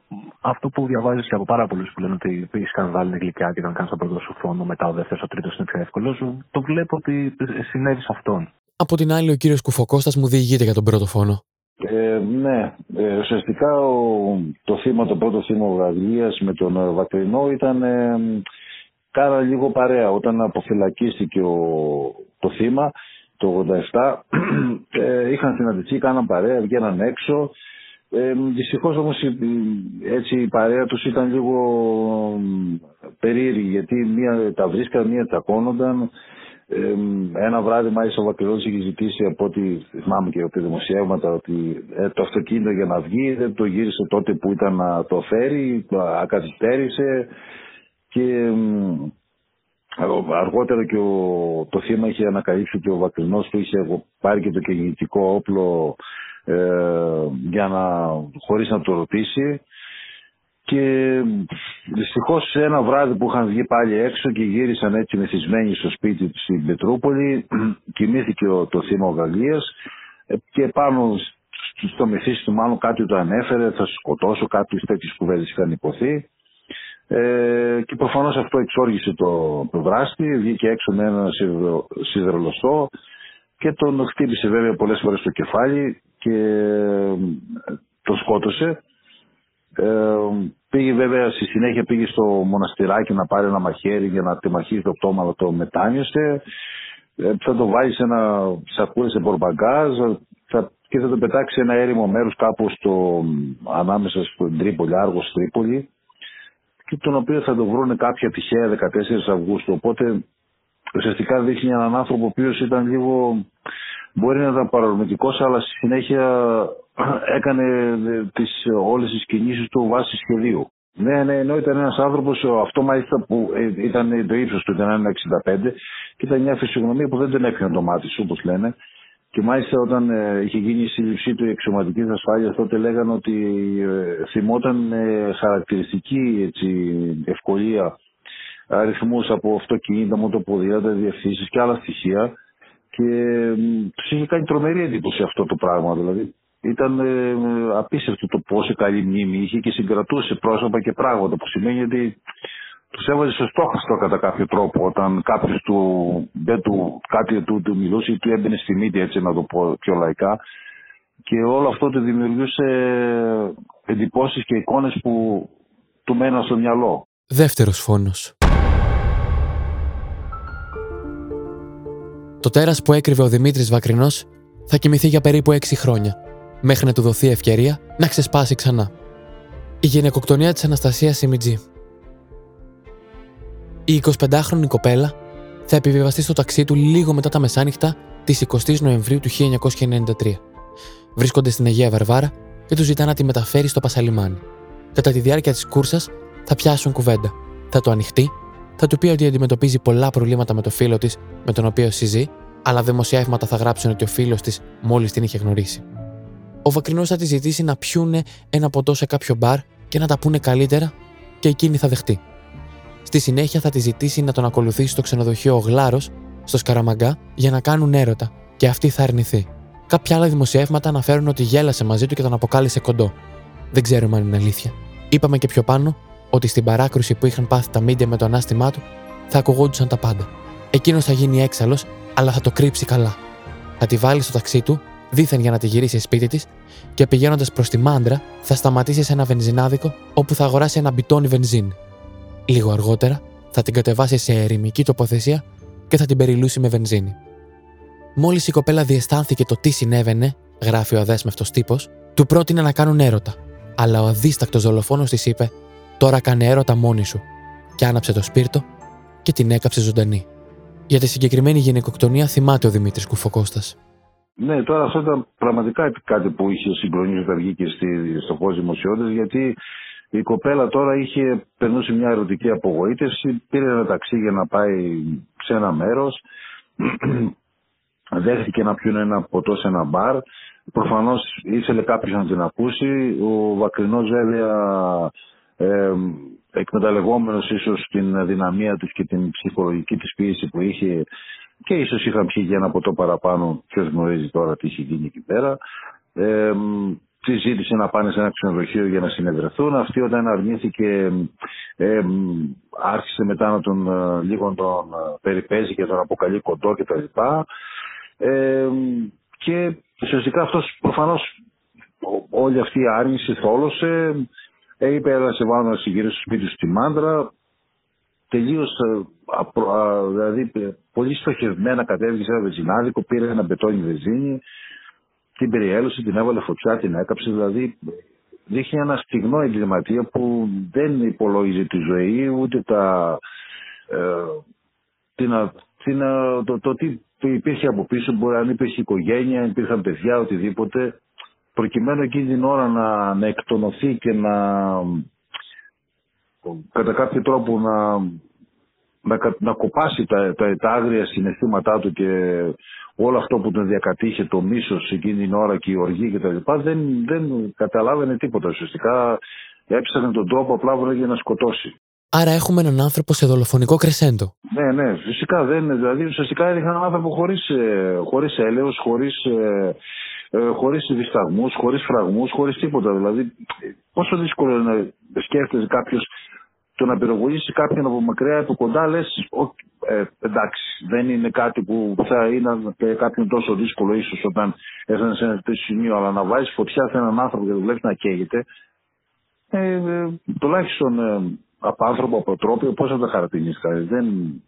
αυτό που διαβάζεις και από πάρα πολλούς που λένε ότι η σκανδάλη είναι γλυκιά και όταν κάνεις τον πρώτο σου φόνο, μετά ο δεύτερος, ο τρίτος είναι πιο εύκολο. Το βλέπω ότι συνέβη σε αυτόν. Από την άλλη, ο κύριος Κουφοκώστας μου διηγείται για τον πρώτο φόνο. Ε, ναι, ε, ουσιαστικά ο, το θύμα, το πρώτο θύμα Γαλλίας με τον ε, Βακρινό ήταν ε, κάρα λίγο παρέα. Όταν αποφυλακίστηκε ο, το θύμα το 87 ε, είχαν συναντηθεί, κάναν παρέα, βγαίναν έξω. Ε, δυστυχώς όμως έτσι η παρέα τους ήταν λίγο περίεργη γιατί μία τα βρίσκαν, μία τσακώνονταν ένα βράδυ μάλιστα ο Βακρινός είχε ζητήσει από ό,τι θυμάμαι και από τα δημοσιεύματα ότι ε, το αυτοκίνητο για να βγει δεν το γύρισε τότε που ήταν να το φέρει, το ακαθυστέρησε και αργότερα και ο, το θύμα είχε ανακαλύψει ότι ο Βακρινός του είχε πάρει και το κινητικό όπλο ε, για να, χωρίς να το ρωτήσει και δυστυχώς ένα βράδυ που είχαν βγει πάλι έξω και γύρισαν έτσι μεθυσμένοι στο σπίτι του στην Πετρούπολη, κοιμήθηκε το θύμα ο Γαλλίας ε, και πάνω στο μεθύσι του μάλλον κάτι το ανέφερε, θα σκοτώσω, κάποιε τέτοιες κουβέντες είχαν υποθεί. Ε, και προφανώς αυτό εξόργησε το, το βράστη, βγήκε έξω με ένα σιδερολοστό και τον χτύπησε βέβαια πολλές φορές στο κεφάλι και ε, τον σκότωσε. Ε, πήγε βέβαια στη συνέχεια πήγε στο μοναστηράκι να πάρει ένα μαχαίρι για να τεμαχίσει το πτώμα αλλά το μετάνιωσε. Ε, θα το βάλει σε ένα σακούλι σε μπορμπαγκάζ θα, και θα το πετάξει σε ένα έρημο μέρος κάπου στο, ανάμεσα στην Τρίπολη, Άργος Τρίπολη και τον οποίο θα το βρουν κάποια τυχαία 14 Αυγούστου. Οπότε ουσιαστικά δείχνει έναν άνθρωπο ο οποίος ήταν λίγο μπορεί να ήταν παρορμητικός αλλά στη συνέχεια έκανε ε, τις, όλες τις κινήσεις του βάσει σχεδίου. Ναι, ναι, ενώ ήταν ένας άνθρωπος, αυτό μάλιστα που ε, ήταν το ύψος του, ήταν 1,65 και ήταν μια φυσιογνωμία που δεν τον έπιανε το μάτι σου, όπως λένε. Και μάλιστα όταν ε, είχε γίνει η σύλληψή του η εξωματικής ασφάλειας, τότε λέγανε ότι ε, θυμόταν ε, χαρακτηριστική έτσι, ευκολία αριθμούς από αυτοκίνητα, μοτοποδήλατα, διευθύνσεις και άλλα στοιχεία. Και τους είχε κάνει τρομερή εντύπωση αυτό το πράγμα. Δηλαδή ήταν ε, απίστευτο το πόσο καλή μνήμη είχε και συγκρατούσε πρόσωπα και πράγματα που σημαίνει ότι τους έβαζε στο στόχαστρο κατά κάποιο τρόπο όταν κάποιος του, δεν του, κάτι του, του μιλούσε ή του έμπαινε στη μύτη έτσι να το πω πιο λαϊκά και όλο αυτό του δημιουργούσε εντυπώσεις και εικόνες που του μέναν στο μυαλό. Δεύτερος φόνος. Το τέρας που έκρυβε ο Δημήτρης Βακρινός θα κοιμηθεί για περίπου 6 χρόνια, μέχρι να του δοθεί ευκαιρία να ξεσπάσει ξανά. Η γυναικοκτονία της Αναστασίας Σιμιτζή. Η 25χρονη κοπέλα θα επιβιβαστεί στο ταξί του λίγο μετά τα μεσάνυχτα της 20η Νοεμβρίου του 1993. Βρίσκονται στην Αγία Βαρβάρα και τους ζητά να τη μεταφέρει στο Πασαλιμάνι. Κατά τη διάρκεια της κούρσας θα πιάσουν κουβέντα. Θα το ανοιχτεί, θα του πει ότι αντιμετωπίζει πολλά προβλήματα με το φίλο της με τον οποίο συζεί, αλλά δημοσιεύματα θα γράψουν ότι ο φίλος της μόλις την είχε γνωρίσει. Ο Βακρινός θα τη ζητήσει να πιούνε ένα ποτό σε κάποιο μπαρ και να τα πούνε καλύτερα και εκείνη θα δεχτεί. Στη συνέχεια θα τη ζητήσει να τον ακολουθήσει στο ξενοδοχείο ο Γλάρος, στο Σκαραμαγκά, για να κάνουν έρωτα, και αυτή θα αρνηθεί. Κάποια άλλα δημοσιεύματα αναφέρουν ότι γέλασε μαζί του και τον αποκάλυψε κοντό. Δεν ξέρουμε αν είναι αλήθεια. Είπαμε και πιο πάνω ότι στην παράκρουση που είχαν πάθει τα μίντια με το ανάστημά του θα ακουγόντουσαν τα πάντα. Εκείνος θα γίνει έξαλλος, αλλά θα το κρύψει καλά. Θα τη βάλει στο ταξί του, δίθεν για να τη γυρίσει σπίτι της, και πηγαίνοντας προς τη μάντρα θα σταματήσει σε ένα βενζινάδικο όπου θα αγοράσει ένα μπιτόνι βενζίνη. Λίγο αργότερα θα την κατεβάσει σε ερημική τοποθεσία και θα την περιλούσει με βενζίνη. Μόλις η κοπέλα διαισθάνθηκε το τι συνέβαινε, γράφει ο αδέσμευτος τύπος, του πρότεινε να κάνουν έρωτα. Αλλά ο αδίστακτος δολοφόνος της είπε: Τώρα κάνε έρωτα μόνη σου. Και άναψε το σπίρτο και την έκαψε ζωντανή. Για τη συγκεκριμένη γυναικοκτονία θυμάται ο Δημήτρης Κουφοκώστας. Ναι, τώρα αυτό ήταν πραγματικά κάτι που είχε συγκλονίσει όταν βγήκε στο φως δημοσιότητας, γιατί Η κοπέλα τώρα είχε περνούσε μια ερωτική απογοήτευση, πήρε ένα ταξί για να πάει σε ένα μέρος, δέχτηκε να πιούν ένα ποτό σε ένα μπαρ, προφανώς ήθελε κάποιος να την ακούσει, ο Βακρινός βέβαια ε, εκμεταλλευόμενος ίσως την δυναμία της και την ψυχολογική της πίεση που είχε και ίσως είχαν πιει για ένα ποτό παραπάνω, ποιος γνωρίζει τώρα τι είχε γίνει εκεί πέρα. Ε, τη ζήτησε να πάνε σε ένα ξενοδοχείο για να συνεδρεθούν. Αυτή όταν αρνήθηκε ε, άρχισε μετά να τον ε, λίγο τον ε, περιπέζει και τον αποκαλεί κοντό κτλ. Ε, και ουσιαστικά αυτός προφανώς όλη αυτή η άρνηση θόλωσε. Ε, είπε έλα σε βάλω να συγκυρίσω στο σπίτι στη μάντρα. Τελείως, δηλαδή πολύ στοχευμένα κατέβηκε σε ένα βεζινάδικο, πήρε ένα μπετόνι βεζίνη, την περιέλωσε, την έβαλε φωτιά, την έκαψε. Δηλαδή δείχνει ένα στιγνό εγκληματία που δεν υπολόγιζε τη ζωή ούτε τα, ε, την, την, το, το, τι υπήρχε από πίσω, μπορεί να υπήρχε οικογένεια, υπήρχαν παιδιά, οτιδήποτε, προκειμένου εκείνη την ώρα να, να εκτονωθεί και να κατά κάποιο τρόπο να, να, να κοπάσει τα, τα, τα άγρια συναισθήματά του και όλο αυτό που τον διακατήχε, το μίσος εκείνη την ώρα και η οργή κτλ. Δεν, δεν καταλάβαινε τίποτα. Ουσιαστικά έψανε τον τρόπο απλά για να σκοτώσει. Άρα έχουμε έναν άνθρωπο σε δολοφονικό κρεσέντο. Ναι, ναι, φυσικά δεν είναι. Δηλαδή ουσιαστικά έδειχνε έναν άνθρωπο χωρίς, ε, χωρίς έλεος, χωρίς, ε, ε, χωρίς δισταγμούς, χωρίς φραγμούς, χωρίς τίποτα. Δηλαδή πόσο δύσκολο είναι να σκέφτεσαι κάποιος το να πυροβολήσει κάποιον από μακριά από κοντά λες, ε, εντάξει, δεν είναι κάτι που θα είναι κάποιον τόσο δύσκολο ίσως όταν έφτανε σε ένα τέτοιο σημείο, αλλά να βάζεις φωτιά σε έναν άνθρωπο και το βλέπεις να καίγεται, ε, ε, τουλάχιστον ε, από άνθρωπο, από τρόπο, πώς θα τα χαρακτηρίσει κανεί. Δεν,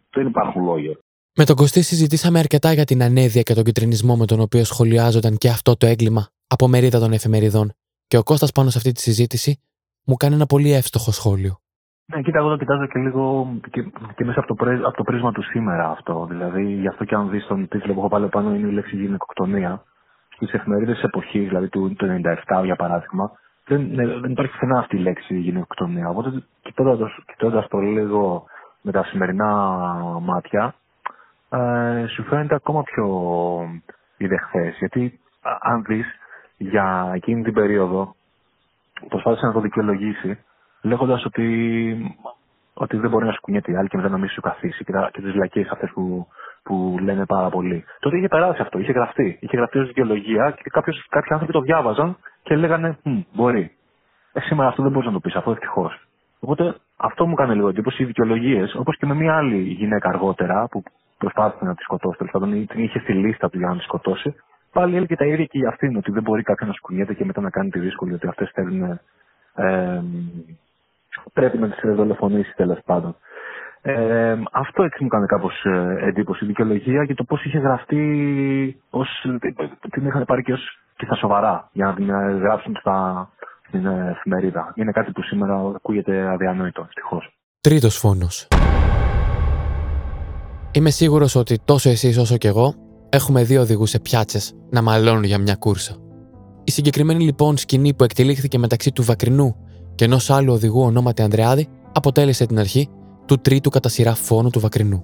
δεν υπάρχουν λόγια. Με τον Κωστή συζητήσαμε αρκετά για την ανέδεια και τον κυτρινισμό με τον οποίο σχολιάζονταν και αυτό το έγκλημα από μερίδα των εφημεριδών. Και ο Κώστας πάνω σε αυτή τη συζήτηση μου κάνει ένα πολύ εύστοχο σχόλιο. Ναι, κοίτα, εγώ το κοιτάζω και λίγο και, και μέσα από το, από το πρίσμα του σήμερα αυτό. Δηλαδή, γι' αυτό και αν δεις τον τίτλο που έχω πάλι πάνω είναι η λέξη γυναικοκτονία. Στις εφημερίδες εποχής, δηλαδή του, του 97 για παράδειγμα, δεν, ναι, δεν υπάρχει πουθενά αυτή η λέξη γυναικοκτονία. Οπότε, κοιτώντας το λίγο με τα σημερινά μάτια, ε, σου φαίνεται ακόμα πιο ιδεχθές. Γιατί, αν δεις για εκείνη την περίοδο, προσπάθησε να το δικαιολογήσει λέγοντας ότι, ότι δεν μπορεί να σου κουνιέται η άλλη και μετά να μην σου καθίσει και, και τις βλακίε αυτές που, που λένε πάρα πολύ. Τότε είχε περάσει αυτό, είχε γραφτεί. Είχε γραφτεί ως δικαιολογία και κάποιος, κάποιοι άνθρωποι το διάβαζαν και λέγανε Μπορεί. Ε, σήμερα αυτό δεν μπορείς να το πεις, αυτό ευτυχώς. Οπότε αυτό μου έκανε λίγο εντύπωση. Οι δικαιολογίες, όπως και με μια άλλη γυναίκα αργότερα που προσπάθησε να τη σκοτώσει, τέλος πάντων είχε στη λίστα του για να τη σκοτώσει, πάλι έλεγε τα ίδια και για αυτήν, ότι δεν μπορεί κάποιον να σκουνιέται και μετά να κάνει τη δύσκολη, ότι αυτές θέλουν ε, πρέπει να τις δολοφονήσεις τέλος πάντων. Ε, αυτό έτσι μου κάνει κάπως ε, εντύπωση η δικαιολογία και το πώς είχε γραφτεί ως, την είχαν πάρει και, ως, και στα σοβαρά για να την ε, γράψουν στα, στην εφημερίδα. Είναι κάτι που σήμερα ακούγεται αδιανόητο, ευτυχώς. Τρίτος φόνος. Είμαι σίγουρος ότι τόσο εσείς όσο και εγώ έχουμε δύο οδηγούς σε πιάτσες να μαλώνουν για μια κούρσα. Η συγκεκριμένη λοιπόν σκηνή που εκτελήχθηκε μεταξύ του Βακρινού και ενός άλλου οδηγού ονόματι Ανδρεάδη αποτέλεσε την αρχή του τρίτου κατά σειρά φόνου του Βακρινού.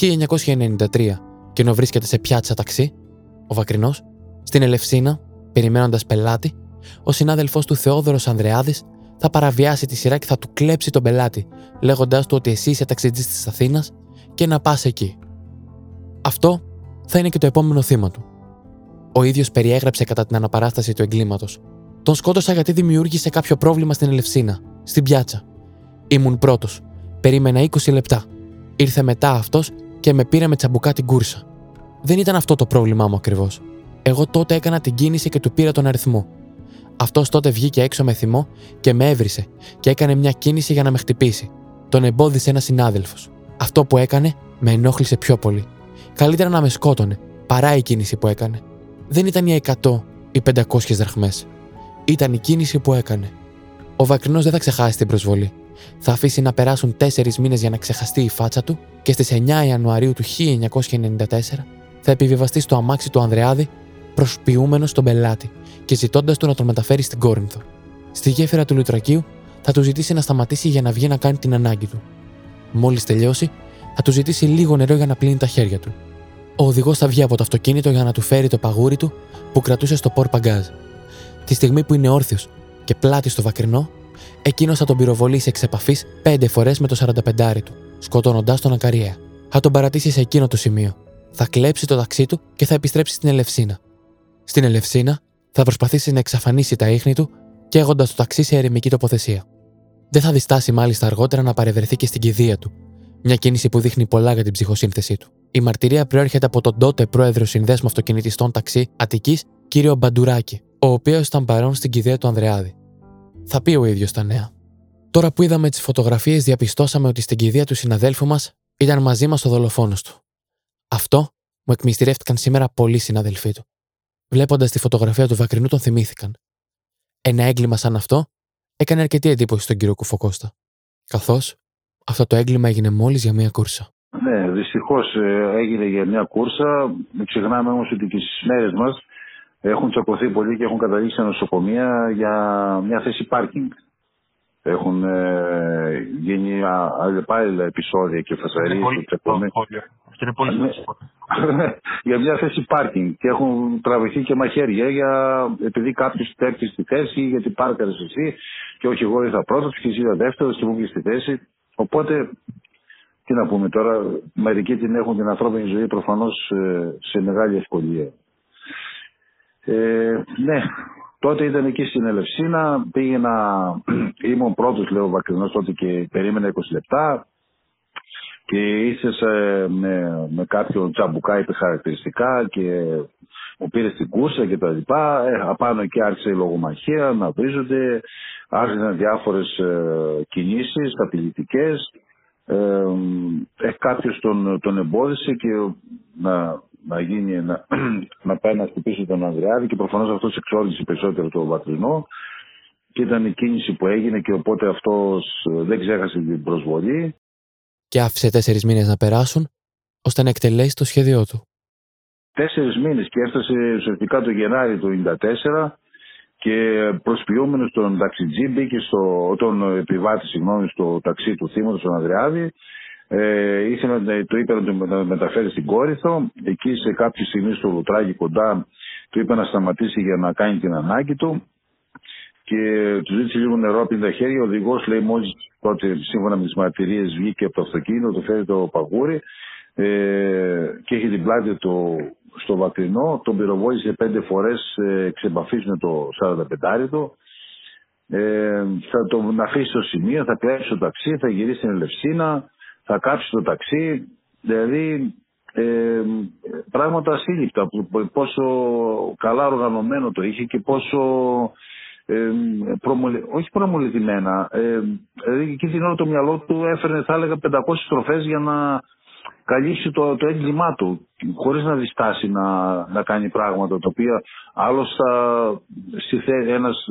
1993 και ενώ βρίσκεται σε πιάτσα ταξί, ο Βακρινός, στην Ελευσίνα, περιμένοντας πελάτη, ο συνάδελφός του Θεόδωρος Ανδρεάδης θα παραβιάσει τη σειρά και θα του κλέψει τον πελάτη, λέγοντάς του ότι εσύ είσαι ταξιτζής της Αθήνας και να πας εκεί. Αυτό θα είναι και το επόμενο θύμα του. Ο ίδιος περιέγραψε κατά την αναπαράσταση του εγκλήματος τον σκότωσα γιατί δημιούργησε κάποιο πρόβλημα στην Ελευσίνα, στην πιάτσα. Ήμουν πρώτος. Περίμενα 20 λεπτά. Ήρθε μετά αυτός και με πήρε με τσαμπουκά την κούρσα. Δεν ήταν αυτό το πρόβλημά μου ακριβώς. Εγώ τότε έκανα την κίνηση και του πήρα τον αριθμό. Αυτός τότε βγήκε έξω με θυμό και με έβρισε και έκανε μια κίνηση για να με χτυπήσει. Τον εμπόδισε ένας συνάδελφος. Αυτό που έκανε με ενόχλησε πιο πολύ. Καλύτερα να με σκότωνε παρά η κίνηση που έκανε. Δεν ήταν οι 100 ή 500 δραχμές ήταν η κίνηση που έκανε. Ο Βακρινός δεν θα ξεχάσει την προσβολή. Θα αφήσει να περάσουν τέσσερις μήνες για να ξεχαστεί η φάτσα του και στις 9 Ιανουαρίου του 1994 θα επιβιβαστεί στο αμάξι του Ανδρεάδη προσποιούμενος στον πελάτη και ζητώντας του να τον μεταφέρει στην Κόρινθο. Στη γέφυρα του Λουτρακίου θα του ζητήσει να σταματήσει για να βγει να κάνει την ανάγκη του. Μόλις τελειώσει, θα του ζητήσει λίγο νερό για να πλύνει τα χέρια του. Ο οδηγός θα βγει από το αυτοκίνητο για να του φέρει το παγούρι του που κρατούσε στο πορ παγκάζ. Τη στιγμή που είναι όρθιος και πλάτη στο βακρινό, εκείνος θα τον πυροβολήσει εξ επαφή πέντε φορές με το 45 του, σκοτώνοντάς τον ακαριέα. Θα τον παρατήσει σε εκείνο το σημείο. Θα κλέψει το ταξί του και θα επιστρέψει στην Ελευσίνα. Στην Ελευσίνα θα προσπαθήσει να εξαφανίσει τα ίχνη του, καίγοντας το ταξί σε ερημική τοποθεσία. Δεν θα διστάσει μάλιστα αργότερα να παρευρεθεί και στην κηδεία του, μια κίνηση που δείχνει πολλά για την ψυχοσύνθεσή του. Η μαρτυρία προέρχεται από τον τότε πρόεδρο Συνδέσμου Αυτοκινητιστών Ταξί Αττικής, κύριο Μπαντουράκη, ο οποίος ήταν παρόν στην κηδεία του Ανδρεάδη. Θα πει ο ίδιος τα νέα. Τώρα που είδαμε τις φωτογραφίες, διαπιστώσαμε ότι στην κηδεία του συναδέλφου μας ήταν μαζί μας ο δολοφόνος του. Αυτό μου εκμυστηρεύτηκαν σήμερα πολλοί συναδελφοί του. Βλέποντας τη φωτογραφία του Βακρινού, τον θυμήθηκαν. Ένα έγκλημα σαν αυτό έκανε αρκετή εντύπωση στον κύριο Κουφοκώστα. Καθώς αυτό το έγκλημα έγινε μόλις για μία κούρσα. Ναι, δυστυχώς ε, έγινε για μια κούρσα. Μην ξεχνάμε όμως ότι τι μέρες μας έχουν τσακωθεί πολύ και έχουν καταλήξει νοσοκομεία για μια θέση πάρκινγκ. Έχουν ε, γίνει αλλεπάλληλα επεισόδια και φασαρίες και τσακωμένοι. Αυτό είναι πολύ Ναι. για μια θέση πάρκινγκ και έχουν τραβηχθεί και μαχαίρια για, επειδή κάποιος έρθει στη θέση γιατί πάρκαρες εσύ και όχι εγώ ήρθα πρώτος και εσύ ήρθα δεύτερος και μου βγήκες στη θέση. Οπότε, τι να πούμε τώρα, μερικοί την έχουν την ανθρώπινη ζωή προφανώς σε μεγάλη ευκολία. Ε, ναι, τότε ήταν εκεί στην Ελευσίνα, πήγαινα, ήμουν πρώτος λέω βακρινός τότε και περίμενα 20 λεπτά και ήρθες με, με κάποιο τσαμπουκά είπε χαρακτηριστικά και μου πήρε στην κούρσα και τα λοιπά. Ε, απάνω εκεί άρχισε η λογομαχία να βρίζονται, άρχισαν διάφορες ε, κινήσεις απειλητικές. Ε, ε, κάποιος τον, τον εμπόδισε και να, να, γίνει, να, να πάει να χτυπήσει τον Ανδρεάδη και προφανώς αυτός εξόργησε περισσότερο το βατρινό και ήταν η κίνηση που έγινε και οπότε αυτός ε, δεν ξέχασε την προσβολή Και άφησε τέσσερις μήνες να περάσουν ώστε να εκτελέσει το σχέδιό του. τέσσερις μήνες και έφτασε ουσιαστικά το Γενάρη του 1994 και προσποιούμενος τον ταξιτζή μπήκε στο, τον επιβάτη συγγνώμη, στο ταξί του θύματος στον Ανδρεάδη ε, ήθελε να το είπε να το μετα- μεταφέρεις στην Κόρυθο εκεί σε κάποια στιγμή στο Λουτράκι κοντά του είπε να σταματήσει για να κάνει την ανάγκη του και του ζήτησε λίγο νερό από τα χέρια. Ο οδηγός λέει μόλις τότε, σύμφωνα με τις μαρτυρίες, βγήκε από το αυτοκίνητο, του φέρει το παγούρι ε, και έχει την πλάτη του στο βακρινό. Τον πυροβόλησε πέντε φορές ε, εξ επαφής με το 45 του. Ε, θα τον αφήσει στο σημείο, θα κλέψει το ταξί, θα γυρίσει στην Ελευσίνα, θα κάψει το ταξί. Δηλαδή ε, πράγματα ασύλληπτα. που- που- Πόσο καλά οργανωμένο το είχε και πόσο ε, προμολυ... όχι προμολυθημένα. Ε, δηλαδή εκεί την ώρα το μυαλό του έφερνε θα έλεγα 500 στροφές για να καλύψει το, το έγκλημά του χωρίς να διστάσει να, να κάνει πράγματα τα οποία άλλος θα, στη θέ- ένας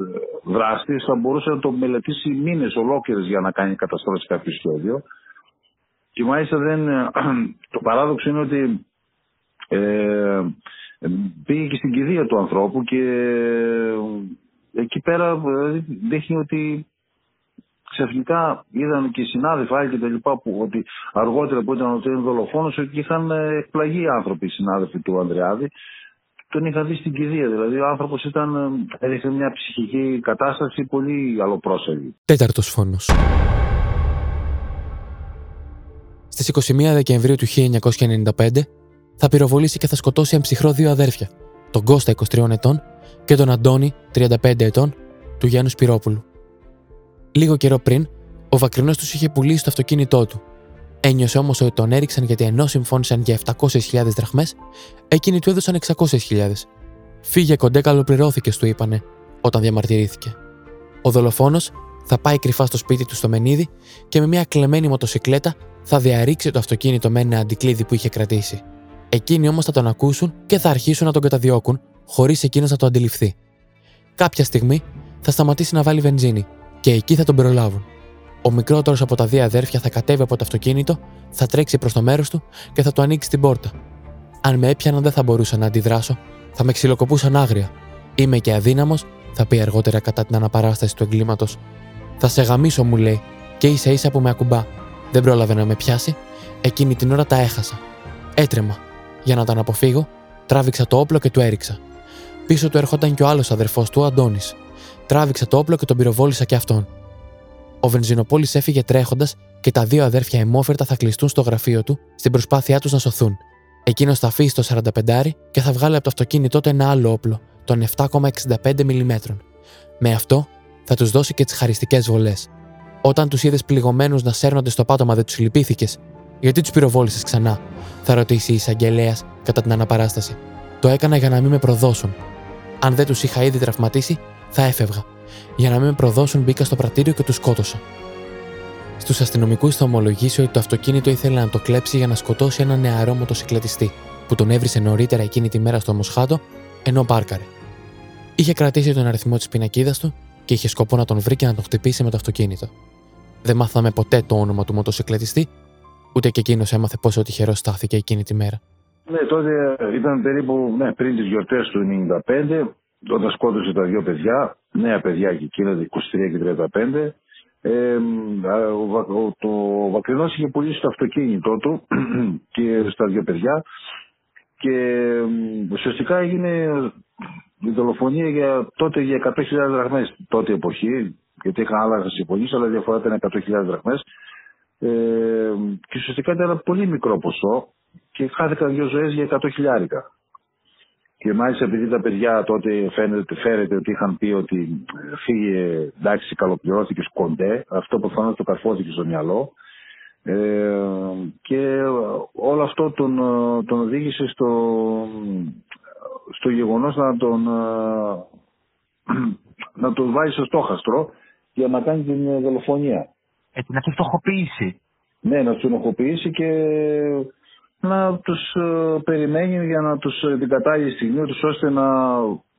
δράστης θα μπορούσε να το μελετήσει μήνες ολόκληρες για να κάνει καταστρώσει κάποιο σχέδιο και μάλιστα δεν, το παράδοξο είναι ότι ε, πήγε και στην κηδεία του ανθρώπου και εκεί πέρα δηλαδή, δείχνει ότι ξαφνικά είδαν και οι συνάδελφοι άλλοι και τα λοιπά που ότι αργότερα που ήταν ότι είναι δολοφόνος ότι είχαν ε, εκπλαγεί οι άνθρωποι οι συνάδελφοι του Ανδρεάδη τον είχα δει στην κηδεία δηλαδή ο άνθρωπος ήταν ε, έδειχνε μια ψυχική κατάσταση πολύ αλλοπρόσελη Τέταρτος φόνος. Στις 21 Δεκεμβρίου του 1995 θα πυροβολήσει και θα σκοτώσει εμψυχρό δύο αδέρφια, τον Κώστα 23 ετών και τον Αντώνη 35 ετών του Γιάννου Σπυρόπουλου. Λίγο καιρό πριν, ο Βακρινός τους είχε πουλήσει το αυτοκίνητό του. Ένιωσε όμως ότι τον έριξαν γιατί ενώ συμφώνησαν για 700.000 δραχμές, εκείνοι του έδωσαν 600.000. Φύγε κοντέ καλοπληρώθηκε, του είπανε, όταν διαμαρτυρήθηκε. Ο δολοφόνος θα πάει κρυφά στο σπίτι του στο Μενίδη και με μια κλεμμένη μοτοσυκλέτα θα διαρρήξει το αυτοκίνητο με ένα αντικλείδι που είχε κρατήσει. Εκείνοι όμως θα τον ακούσουν και θα αρχίσουν να τον καταδιώκουν, χωρίς εκείνος να το αντιληφθεί. Κάποια στιγμή θα σταματήσει να βάλει βενζίνη και εκεί θα τον προλάβουν. Ο μικρότερος από τα δύο αδέρφια θα κατέβει από το αυτοκίνητο, θα τρέξει προς το μέρος του και θα του ανοίξει την πόρτα. Αν με έπιαναν, δεν θα μπορούσα να αντιδράσω, θα με ξυλοκοπούσαν άγρια. Είμαι και αδύναμος, θα πει αργότερα κατά την αναπαράσταση του εγκλήματος. Θα σε γαμίσω, μου λέει, και ίσα ίσα που με ακουμπά. Δεν πρόλαβε να με πιάσει, εκείνη την ώρα τα έχασα. Έτρεμα. Για να τον αποφύγω, τράβηξα το όπλο και του έριξα. Πίσω του έρχονταν και ο άλλος αδερφός του, ο Αντώνης. Τράβηξα το όπλο και τον πυροβόλησα και αυτόν. Ο Βενζινοπόλης έφυγε τρέχοντας και τα δύο αδέρφια αιμόφερτα θα κλειστούν στο γραφείο του στην προσπάθειά τους να σωθούν. Εκείνος θα αφήσει το 45 και θα βγάλει από το αυτοκίνητό του ένα άλλο όπλο, των 7,65 mm. Με αυτό θα τους δώσει και τις χαριστικές βολές. Όταν τους είδες πληγωμένους να σέρνονται στο πάτωμα, δεν τους λυπήθηκες; Γιατί τους πυροβόλησες ξανά, θα ρωτήσει η εισαγγελέας κατά την αναπαράσταση. Το έκανα για να μην με προδώσουν. Αν δεν τους είχα ήδη τραυματίσει, θα έφευγα. Για να μην με προδώσουν, μπήκα στο πρατήριο και τους σκότωσα. Στους αστυνομικούς θα ομολογήσει ότι το αυτοκίνητο ήθελε να το κλέψει για να σκοτώσει έναν νεαρό μοτοσυκλετιστή, που τον έβρισε νωρίτερα εκείνη τη μέρα στο Μοσχάτο, ενώ πάρκαρε. Είχε κρατήσει τον αριθμό της πινακίδας του και είχε σκοπό να τον βρει και να τον χτυπήσει με το αυτοκίνητο. Δεν μάθαμε ποτέ το όνομα του μοτοσυκλετιστή, ούτε και εκείνος έμαθε πόσο τυχερός στάθηκε εκείνη τη μέρα. Ναι, τότε ήταν περίπου ναι, πριν τις γιορτές του 1995, όταν σκότωσε τα δύο παιδιά, νέα παιδιά και εκείνα, 23 και 35. Ε, ο, το Βακρινός είχε πουλήσει το αυτοκίνητό του και στα δύο παιδιά και ουσιαστικά έγινε η δολοφονία για, τότε για 100.000 δραχμές τότε εποχή γιατί είχαν άλλα συμφωνήσει αλλά διαφορά ήταν 100.000 δραχμές ε, και ουσιαστικά ήταν ένα πολύ μικρό ποσό και χάθηκαν δύο ζωές για 100 χιλιάρικα. Και μάλιστα επειδή τα παιδιά τότε φαίνεται, φέρεται ότι είχαν πει ότι φύγε, εντάξει, καλοπληρώθηκες κοντέ, αυτό προφανώς το καρφώθηκε στο μυαλό. Ε, και όλο αυτό τον, τον οδήγησε στο, στο γεγονός να τον, να τον βάζει στο στόχαστρο για να κάνει την δολοφονία. Ε, να τη φτωχοποιήσει. Ναι, να τους ενοχοποιήσει και να τους ε, περιμένει για να τους ε, την κατάλληλη στιγμή τους ώστε να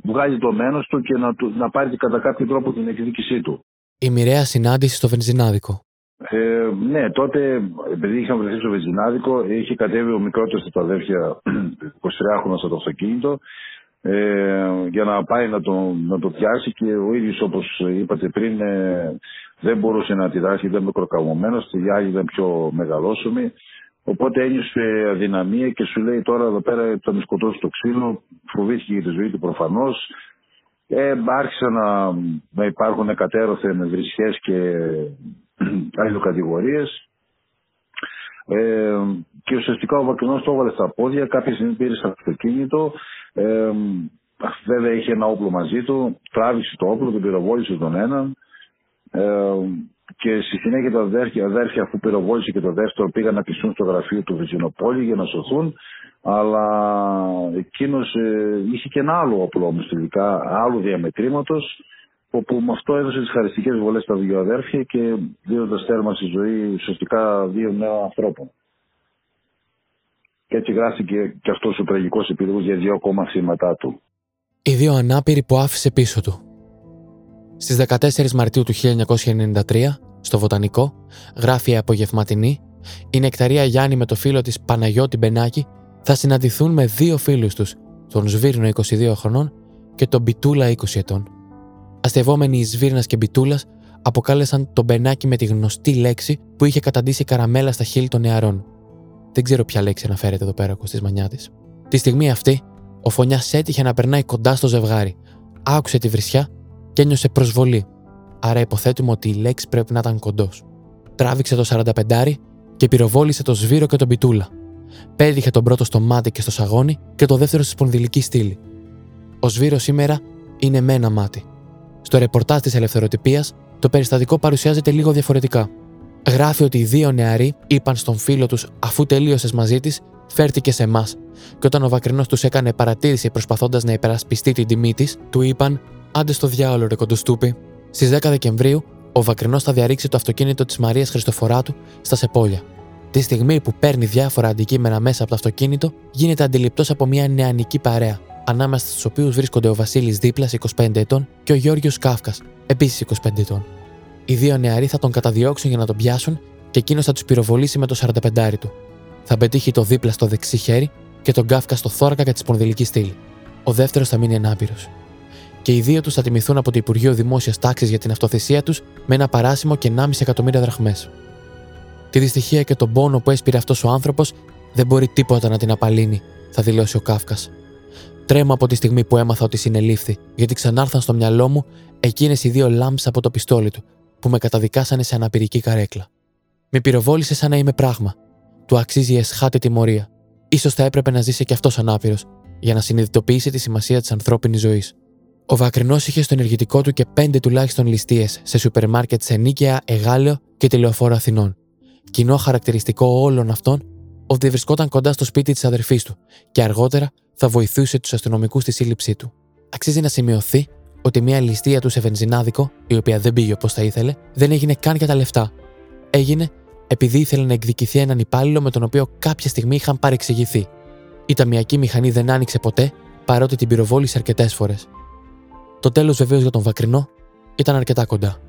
βγάλει το μένος του και να, να πάρει κατά κάποιο τρόπο την εκδίκησή του. Η μοιραία συνάντηση στο βενζινάδικο. Ε, ναι, τότε επειδή είχαμε βρεθεί στο βενζινάδικο είχε κατέβει ο μικρότερος από τα αδέρφια 23χρονος από το αυτοκίνητο ε, για να πάει να το, να το πιάσει και ο ίδιος όπως είπατε πριν ε, δεν μπορούσε να αντιδράσει, ήταν μικροκαμωμένος, οι άλλοι ήταν πιο μεγαλόσωμοι Οπότε ένιωσε αδυναμία και σου λέει τώρα εδώ πέρα θα με σκοτώσει το ξύλο, φοβήθηκε για τη ζωή του προφανώς. Ε, άρχισαν να, να υπάρχουν κατέρωθεν βρισχές και αλληλοκατηγορίες. Ε, και ουσιαστικά ο Βακρινός το έβαλε στα πόδια, κάποια στιγμή πήρε στο αυτοκίνητο, ε, βέβαια είχε ένα όπλο μαζί του, τράβηξε το όπλο, τον πυροβόλησε τον έναν, ε, και στη συνέχεια τα αδέρφια, αδέρφια αφού πυροβόλησε και το δεύτερο πήγαν να κλειστούν στο γραφείο του Βυζινοπόλη για να σωθούν. Αλλά εκείνος ε, είχε και ένα άλλο όπλο όμως τελικά, άλλου διαμετρήματος, όπου με αυτό έδωσε τις χαριστικές βολές στα δύο αδέρφια και δίνοντας τέρμα στη ζωή ουσιαστικά δύο νέων ανθρώπων. Και έτσι γράφτηκε και αυτός ο τραγικός επίδομα για δύο ακόμα θύματα του. Οι δύο ανάπηροι που άφησε πίσω του. Στις 14 Μαρτίου του 1993, στο Βοτανικό, γράφει η απογευματινή, η Νεκταρία Γιάννη με το φίλο της Παναγιώτη Μπενάκη θα συναντηθούν με δύο φίλους τους, τον Σβύρνο 22 χρονών και τον Μπιτούλα 20 ετών. Αστευόμενοι οι Σβύρνας και Μπιτούλας αποκάλεσαν τον Μπενάκη με τη γνωστή λέξη που είχε καταντήσει καραμέλα στα χείλη των νεαρών. Δεν ξέρω ποια λέξη αναφέρεται εδώ πέρα ο Κωστής Μανιάτης. Τη στιγμή αυτή, ο Φωνιάς έτυχε να περνάει κοντά στο ζευγάρι. Άκουσε τη βρισιά και ένιωσε προσβολή. Άρα υποθέτουμε ότι η λέξη πρέπει να ήταν κοντός. Τράβηξε το 45 και πυροβόλησε το σβήρο και τον πιτούλα. Πέδιχε τον πρώτο στο μάτι και στο σαγόνι και το δεύτερο στη σπονδυλική στήλη. Ο σβήρο σήμερα είναι με ένα μάτι. Στο ρεπορτάζ της ελευθεροτυπίας, το περιστατικό παρουσιάζεται λίγο διαφορετικά. Γράφει ότι οι δύο νεαροί είπαν στον φίλο τους αφού τελείωσες μαζί της, φέρθηκε σε εμάς, και όταν ο Βακρινός τους έκανε παρατήρηση προσπαθώντας να υπερασπιστεί την τιμή της, του είπαν Άντε στο διάολο, ρε κοντοστούπι. Στις 10 Δεκεμβρίου, ο Βακρινός θα διαρρήξει το αυτοκίνητο της Μαρίας Χριστοφοράτου στα Σεπόλια. Τη στιγμή που παίρνει διάφορα αντικείμενα μέσα από το αυτοκίνητο, γίνεται αντιληπτός από μια νεανική παρέα, ανάμεσα στους οποίους βρίσκονται ο Βασίλης Δίπλα, 25 ετών, και ο Γιώργιος Κάφκας, επίσης 25 ετών. Οι δύο νεαροί θα τον καταδιώξουν για να τον πιάσουν και εκείνος θα τους πυροβολήσει με το 45 του. Θα πετύχει το δίπλα στο δεξί χέρι και τον Κάφκα στο θώρακα και τη σπονδυλική στήλη. Ο δεύτερος θα μείνει ανάπηρο και οι δύο τους θα τιμηθούν από το Υπουργείο Δημόσιας Τάξης για την αυτοθεσία τους με ένα παράσημο και 1,5 εκατομμύρια δραχμές. Τη δυστυχία και τον πόνο που έσπηρε αυτός ο άνθρωπος δεν μπορεί τίποτα να την απαλύνει, θα δηλώσει ο Κάφκας. Τρέμα από τη στιγμή που έμαθα ότι συνελήφθη, γιατί ξανάρθαν στο μυαλό μου εκείνες οι δύο λάμψε από το πιστόλι του, που με καταδικάσανε σε αναπηρική καρέκλα. Με πυροβόλησε σαν να είμαι πράγμα. Του αξίζει η εσχάτη τιμωρία. σω θα έπρεπε να ζήσει και αυτός ανάπηρος, για να συνειδητοποιήσει τη σημασία της ανθρώπινης ζωής. Ο Βακρινός είχε στο ενεργητικό του και πέντε τουλάχιστον ληστείες σε σούπερ μάρκετ σε Νίκαια, Εγάλεο και τηλεοφόρο Αθηνών. Κοινό χαρακτηριστικό όλων αυτών ότι βρισκόταν κοντά στο σπίτι της αδερφής του και αργότερα θα βοηθούσε τους αστυνομικούς στη σύλληψή του. Αξίζει να σημειωθεί ότι μια ληστεία του σε βενζινάδικο, η οποία δεν πήγε όπως θα ήθελε, δεν έγινε καν για τα λεφτά. Έγινε επειδή ήθελε να εκδικηθεί έναν υπάλληλο με τον οποίο κάποια στιγμή είχαν παρεξηγηθεί. Η ταμιακή μηχανή δεν άνοιξε ποτέ, παρότι την πυροβόλησε αρκετές φορές. Το τέλος βεβαίως για τον Βακρινό ήταν αρκετά κοντά.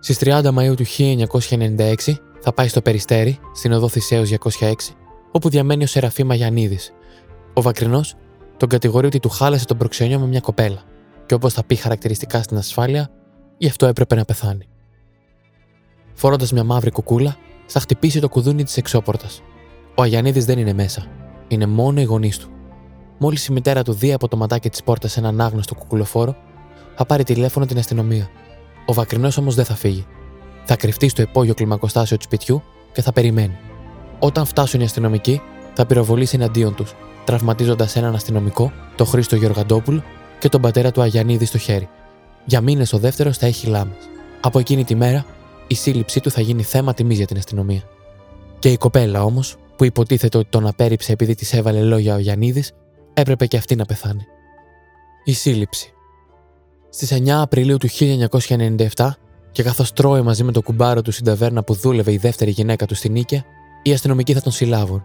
Στις 30 Μαου του 1996 θα πάει στο Περιστέρι, στην οδό Θησέως 206, όπου διαμένει ο Σεραφή Μαγιανίδη. Ο Βακρινός τον κατηγορεί ότι του χάλασε τον προξενιό με μια κοπέλα, και όπως θα πει χαρακτηριστικά στην ασφάλεια, γι' αυτό έπρεπε να πεθάνει. Φορώντας μια μαύρη κουκούλα, θα χτυπήσει το κουδούνι της εξώπορτας. Ο Αγιανίδη δεν είναι μέσα. Είναι μόνο οι γονείς του. Μόλις η μητέρα του δει από το ματάκι της πόρτας έναν άγνωστο κουκουλοφόρο, θα πάρει τηλέφωνο την αστυνομία. Ο Βακρινός όμως δεν θα φύγει. Θα κρυφτεί στο υπόγειο κλιμακοστάσιο του σπιτιού και θα περιμένει. Όταν φτάσουν οι αστυνομικοί, θα πυροβολήσει εναντίον τους, τραυματίζοντας έναν αστυνομικό, τον Χρήστο Γεωργαντόπουλο και τον πατέρα του Αγιανίδη στο χέρι. Για μήνες ο δεύτερος θα έχει λάμες. Από εκείνη τη μέρα, η σύλληψή του θα γίνει θέμα τιμής για την αστυνομία. Και η κοπέλα όμως, που υποτίθεται ότι τον απέρριψε επειδή της έβαλε λόγια ο Γιαννίδης, έπρεπε και αυτή να πεθάνει. Η σύλληψη. Στις 9 Απριλίου του 1997, και καθώς τρώει μαζί με το κουμπάρο του στην ταβέρνα που δούλευε η δεύτερη γυναίκα του στην Νίκαια, οι αστυνομικοί θα τον συλλάβουν.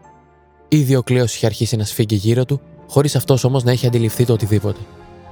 Ήδη ο κλέος είχε αρχίσει να σφίγγει γύρω του, χωρίς αυτός όμως να έχει αντιληφθεί το οτιδήποτε.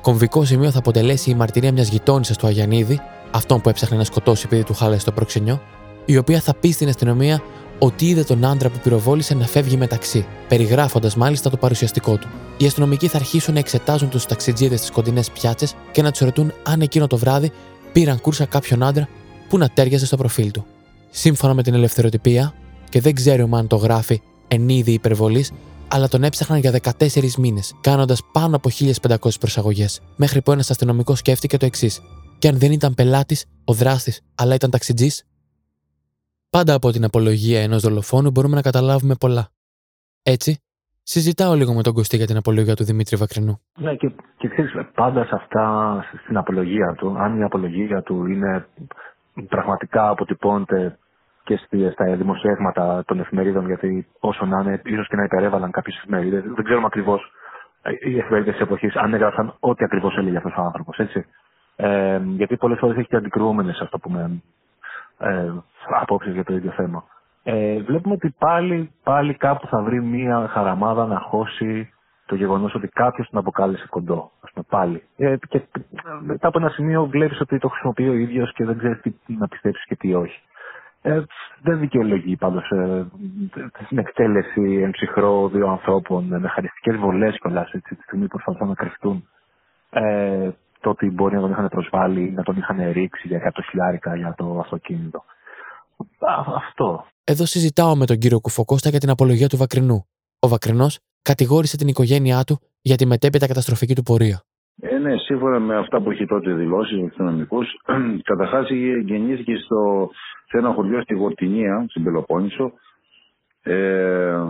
Κομβικό σημείο θα αποτελέσει η μαρτυρία μιας γειτόνισσας του Αγιανίδη, αυτόν που έψαχνε να σκοτώσει επειδή του χάλασε το προξενιό, η οποία θα πει στην αστυνομία ότι είδε τον άντρα που πυροβόλησε να φεύγει μεταξύ, περιγράφοντας μάλιστα το παρουσιαστικό του. Οι αστυνομικοί θα αρχίσουν να εξετάζουν τους ταξιτζίδες στις κοντινές πιάτσες και να τους ρωτούν αν εκείνο το βράδυ πήραν κούρσα κάποιον άντρα που να τέριαζε στο προφίλ του. Σύμφωνα με την ελευθεροτυπία, και δεν ξέρουμε αν το γράφει εν είδη υπερβολής, αλλά τον έψαχναν για 14 μήνες, κάνοντας πάνω από 1500 προσαγωγές, μέχρι που ένας αστυνομικός σκέφτηκε το εξής. Και αν δεν ήταν πελάτης, ο δράστης, αλλά ήταν ταξιτζής; Πάντα από την απολογία ενός δολοφόνου μπορούμε να καταλάβουμε πολλά. Έτσι, συζητάω λίγο με τον Κωστή για την απολογία του Δημήτρη Βακρινού. Ναι, και, και ξέρεις, πάντα σε αυτά, στην απολογία του, αν η απολογία του είναι πραγματικά αποτυπώνεται και στα δημοσιεύματα των εφημερίδων, γιατί όσο να είναι, ίσως και να υπερέβαλαν κάποιες εφημερίδες, δεν ξέρουμε ακριβώς ε, οι εφημερίδες της εποχής αν έγραψαν ό,τι ακριβώς έλεγε αυτός ο άνθρωπος. Ε, γιατί πολλές φορές έχει και αντικρουόμενες, ας το πούμε, ε, απόψεις για το ίδιο θέμα. Ε, βλέπουμε ότι πάλι, πάλι κάπου θα βρει μία χαραμάδα να χώσει το γεγονός ότι κάποιος τον αποκάλεσε κοντό. Α πούμε πάλι. Ε, και μετά από ένα σημείο βλέπεις ότι το χρησιμοποιεί ο ίδιος και δεν ξέρεις τι να πιστέψεις και τι όχι. Ε, δεν δικαιολογεί πάντως ε, την εκτέλεση εν ψυχρό δύο ανθρώπων με χαριστικέ βολές κιόλας τη στιγμή που προσπαθούν να κρυφτούν. Ε, το ότι μπορεί να τον είχαν προσβάλει, να τον είχαν ρίξει για 100 χιλιάρικα για το αυτοκίνητο. Αυτό. Εδώ συζητάω με τον κύριο Κουφοκώστα για την απολογία του Βακρινού. Ο Βακρινός κατηγόρησε την οικογένειά του για τη μετέπειτα καταστροφική του πορεία. Ε, ναι, σύμφωνα με αυτά που έχει τότε δηλώσει οι αστυνομικού, καταρχάς γεννήθηκε στο, σε ένα χωριό στη Γορτινία, στην Πελοπόννησο. Ε,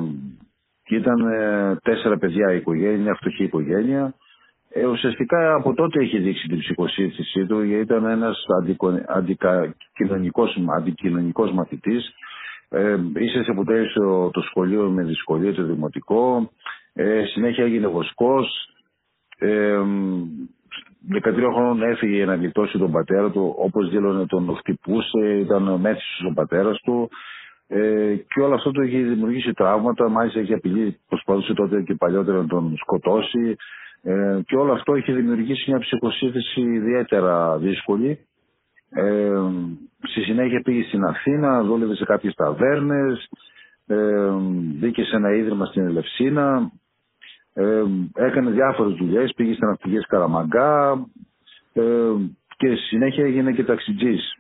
και ήταν ε, τέσσερα παιδιά η οικογένεια, μια φτωχή οικογένεια. Ε, ουσιαστικά από τότε έχει δείξει την ψυχοσύνθησή του, γιατί ήταν ένας αντικοινωνικός, αντικοινωνικός μαθητής. Ε, ίσως αποτέλεσε το σχολείο με δυσκολία το δημοτικό. Ε, συνέχεια έγινε βοσκός. Ε, 13 χρόνων έφυγε για να γλιτώσει τον πατέρα του, όπως δήλωνε τον χτυπούσε, ήταν μέθης ο πατέρας του. Ε, και όλο αυτό του έχει δημιουργήσει τραύματα, μάλιστα έχει απειλεί, προσπαθούσε τότε και παλιότερα να τον σκοτώσει. Ε, και όλο αυτό έχει δημιουργήσει μια ψυχοσύνθεση ιδιαίτερα δύσκολη. Ε, στη συνέχεια πήγε στην Αθήνα, δούλευε σε κάποιες ταβέρνες, ε, μπήκε σε ένα ίδρυμα στην Ελευσίνα, ε, έκανε διάφορες δουλειές, πήγε στην ναυτιλίες Καραμαγκά, ε, και στη συνέχεια έγινε και ταξιτζής.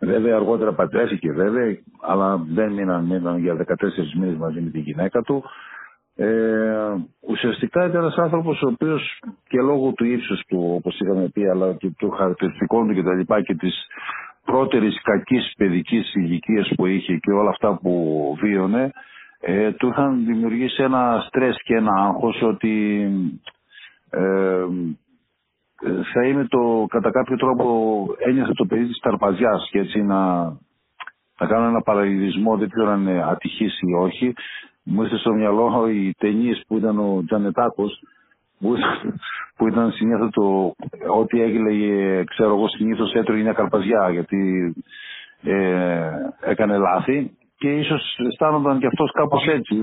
Βέβαια αργότερα πατρέθηκε βέβαια, αλλά δεν μείναν, μείναν για 14 μήνες μαζί με τη γυναίκα του. Ε, ουσιαστικά ήταν ένας άνθρωπος ο οποίος και λόγω του ύψους του όπως είχαμε πει αλλά και του χαρακτηριστικών του και τα λοιπά και της πρώτερης κακής παιδικής ηλικίας που είχε και όλα αυτά που βίωνε ε, του είχαν δημιουργήσει ένα στρες και ένα άγχος ότι ε, θα είναι το, κατά κάποιο τρόπο ένιωθε το παιδί της ταρπαζιάς και έτσι να, να κάνω ένα παραλληλισμό, δεν ξέρω αν είναι ατυχής ή όχι. Μου ήρθε στο μυαλό οι ταινίες που ήταν ο Τζανετάκος που, που ήταν συνήθως το ό,τι έγινε, ξέρω εγώ, συνήθως έτρωγε μια καρπαζιά γιατί ε, έκανε λάθη και ίσως αισθάνονταν και αυτός κάπως έτσι.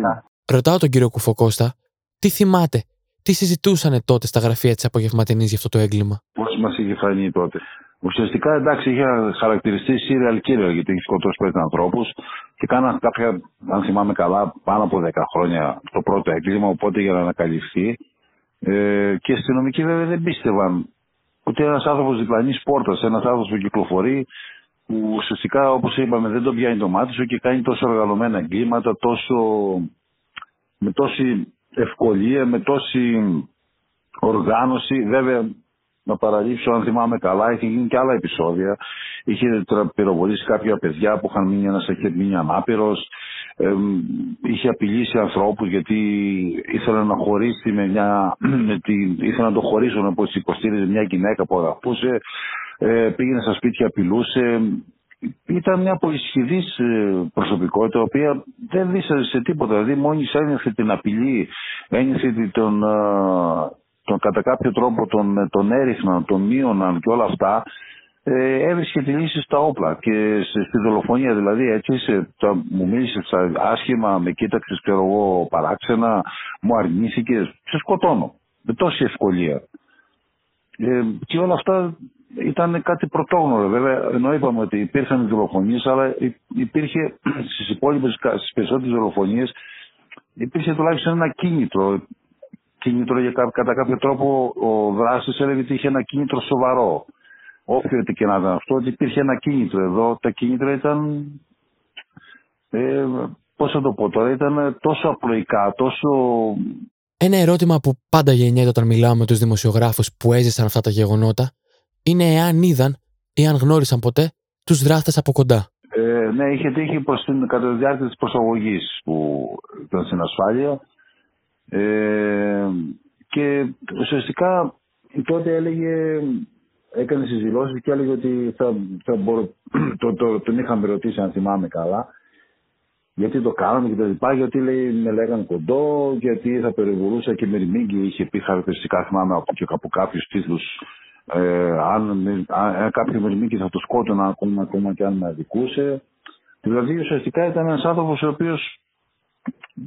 Ρωτάω τον κύριο Κουφοκώστα, τι θυμάται, τι συζητούσαν τότε στα γραφεία της απογευματινής για αυτό το έγκλημα; Πώς μας είχε φανεί τότε. Ουσιαστικά εντάξει είχε χαρακτηριστεί serial killer γιατί έχει σκοτώσει πέντε ανθρώπους και κάναν κάποια, αν θυμάμαι καλά, πάνω από 10 χρόνια το πρώτο έγκλημα. Οπότε για να ανακαλυφθεί ε, και οι αστυνομικοί βέβαια δεν πίστευαν ότι ένας άνθρωπος διπλανής πόρτας, ένας άνθρωπος που κυκλοφορεί, που ουσιαστικά όπως είπαμε δεν τον πιάνει το μάτι σου και κάνει τόσο οργανωμένα εγκλήματα, τόσο, με τόση ευκολία, με τόση οργάνωση. Βέβαια, να παραλείψω, αν θυμάμαι καλά, είχε γίνει και άλλα επεισόδια. Είχε πυροβολήσει κάποια παιδιά που είχαν μείνει, ένας είχε μείνει ανάπηρος είχε απειλήσει ανθρώπους γιατί ήθελε να χωρίσει με μια, με τη, ήθελε να το χωρίσουν όπως υποστήριζε μια γυναίκα που αγαπούσε, ε, πήγαινε στα σπίτια, απειλούσε. Ήταν μια πολυσχηδής ε, προσωπικότητα, η οποία δεν δίσαζε σε τίποτα. Δηλαδή, μόλις ένιωθε την απειλή, ένιωθε τον, ε, τον, κατά κάποιο τρόπο τον, τον έριχναν, τον μείωναν και όλα αυτά, ε, έβρισκε τη λύση στα όπλα και στη δολοφονία δηλαδή έτσι σε, το, μου μίλησε άσχημα, με κοίταξες ξέρω εγώ παράξενα, μου αρνήθηκες, σε σκοτώνω με τόση ευκολία. Ε, και όλα αυτά ήταν κάτι πρωτόγνωρο βέβαια, ενώ είπαμε ότι υπήρχαν δολοφονίες αλλά υπήρχε στις υπόλοιπες, στις περισσότερες δολοφονίες υπήρχε τουλάχιστον ένα κίνητρο. Κίνητρο για κατά κάποιο τρόπο ο δράσης έλεγε ότι είχε ένα κίνητρο σοβαρό. Όποιο και να ήταν αυτό, ότι υπήρχε ένα κίνητρο. Εδώ. Τα κίνητρα ήταν, ε, πώς θα το πω τώρα, ήταν τόσο απλοϊκά, τόσο... Ένα ερώτημα που πάντα γεννιέται όταν μιλάω με τους δημοσιογράφους που έζησαν αυτά τα γεγονότα είναι εάν είδαν ή αν γνώρισαν ποτέ τους δράστες από κοντά. Ε, ναι, είχε τύχει προς την, κατά τη διάρκεια της προσαγωγής που ήταν στην ασφάλεια ε, και ουσιαστικά τότε έλεγε έκανε τι δηλώσει και έλεγε ότι θα, θα μπορώ, το, το, τον είχαμε ρωτήσει αν θυμάμαι καλά γιατί το κάναμε και τα λοιπά, γιατί λέει, με λέγανε κοντό, γιατί θα περιβολούσα και με ρημίγκι, είχε πει χαρακτηριστικά θυμάμαι από, και από κάποιους τίτλους. Ε, αν, αν κάποιος με ρημίγκι θα το σκότωνα ακόμα, ακόμα και αν με αδικούσε. Δηλαδή ουσιαστικά ήταν ένας άνθρωπος ο οποίος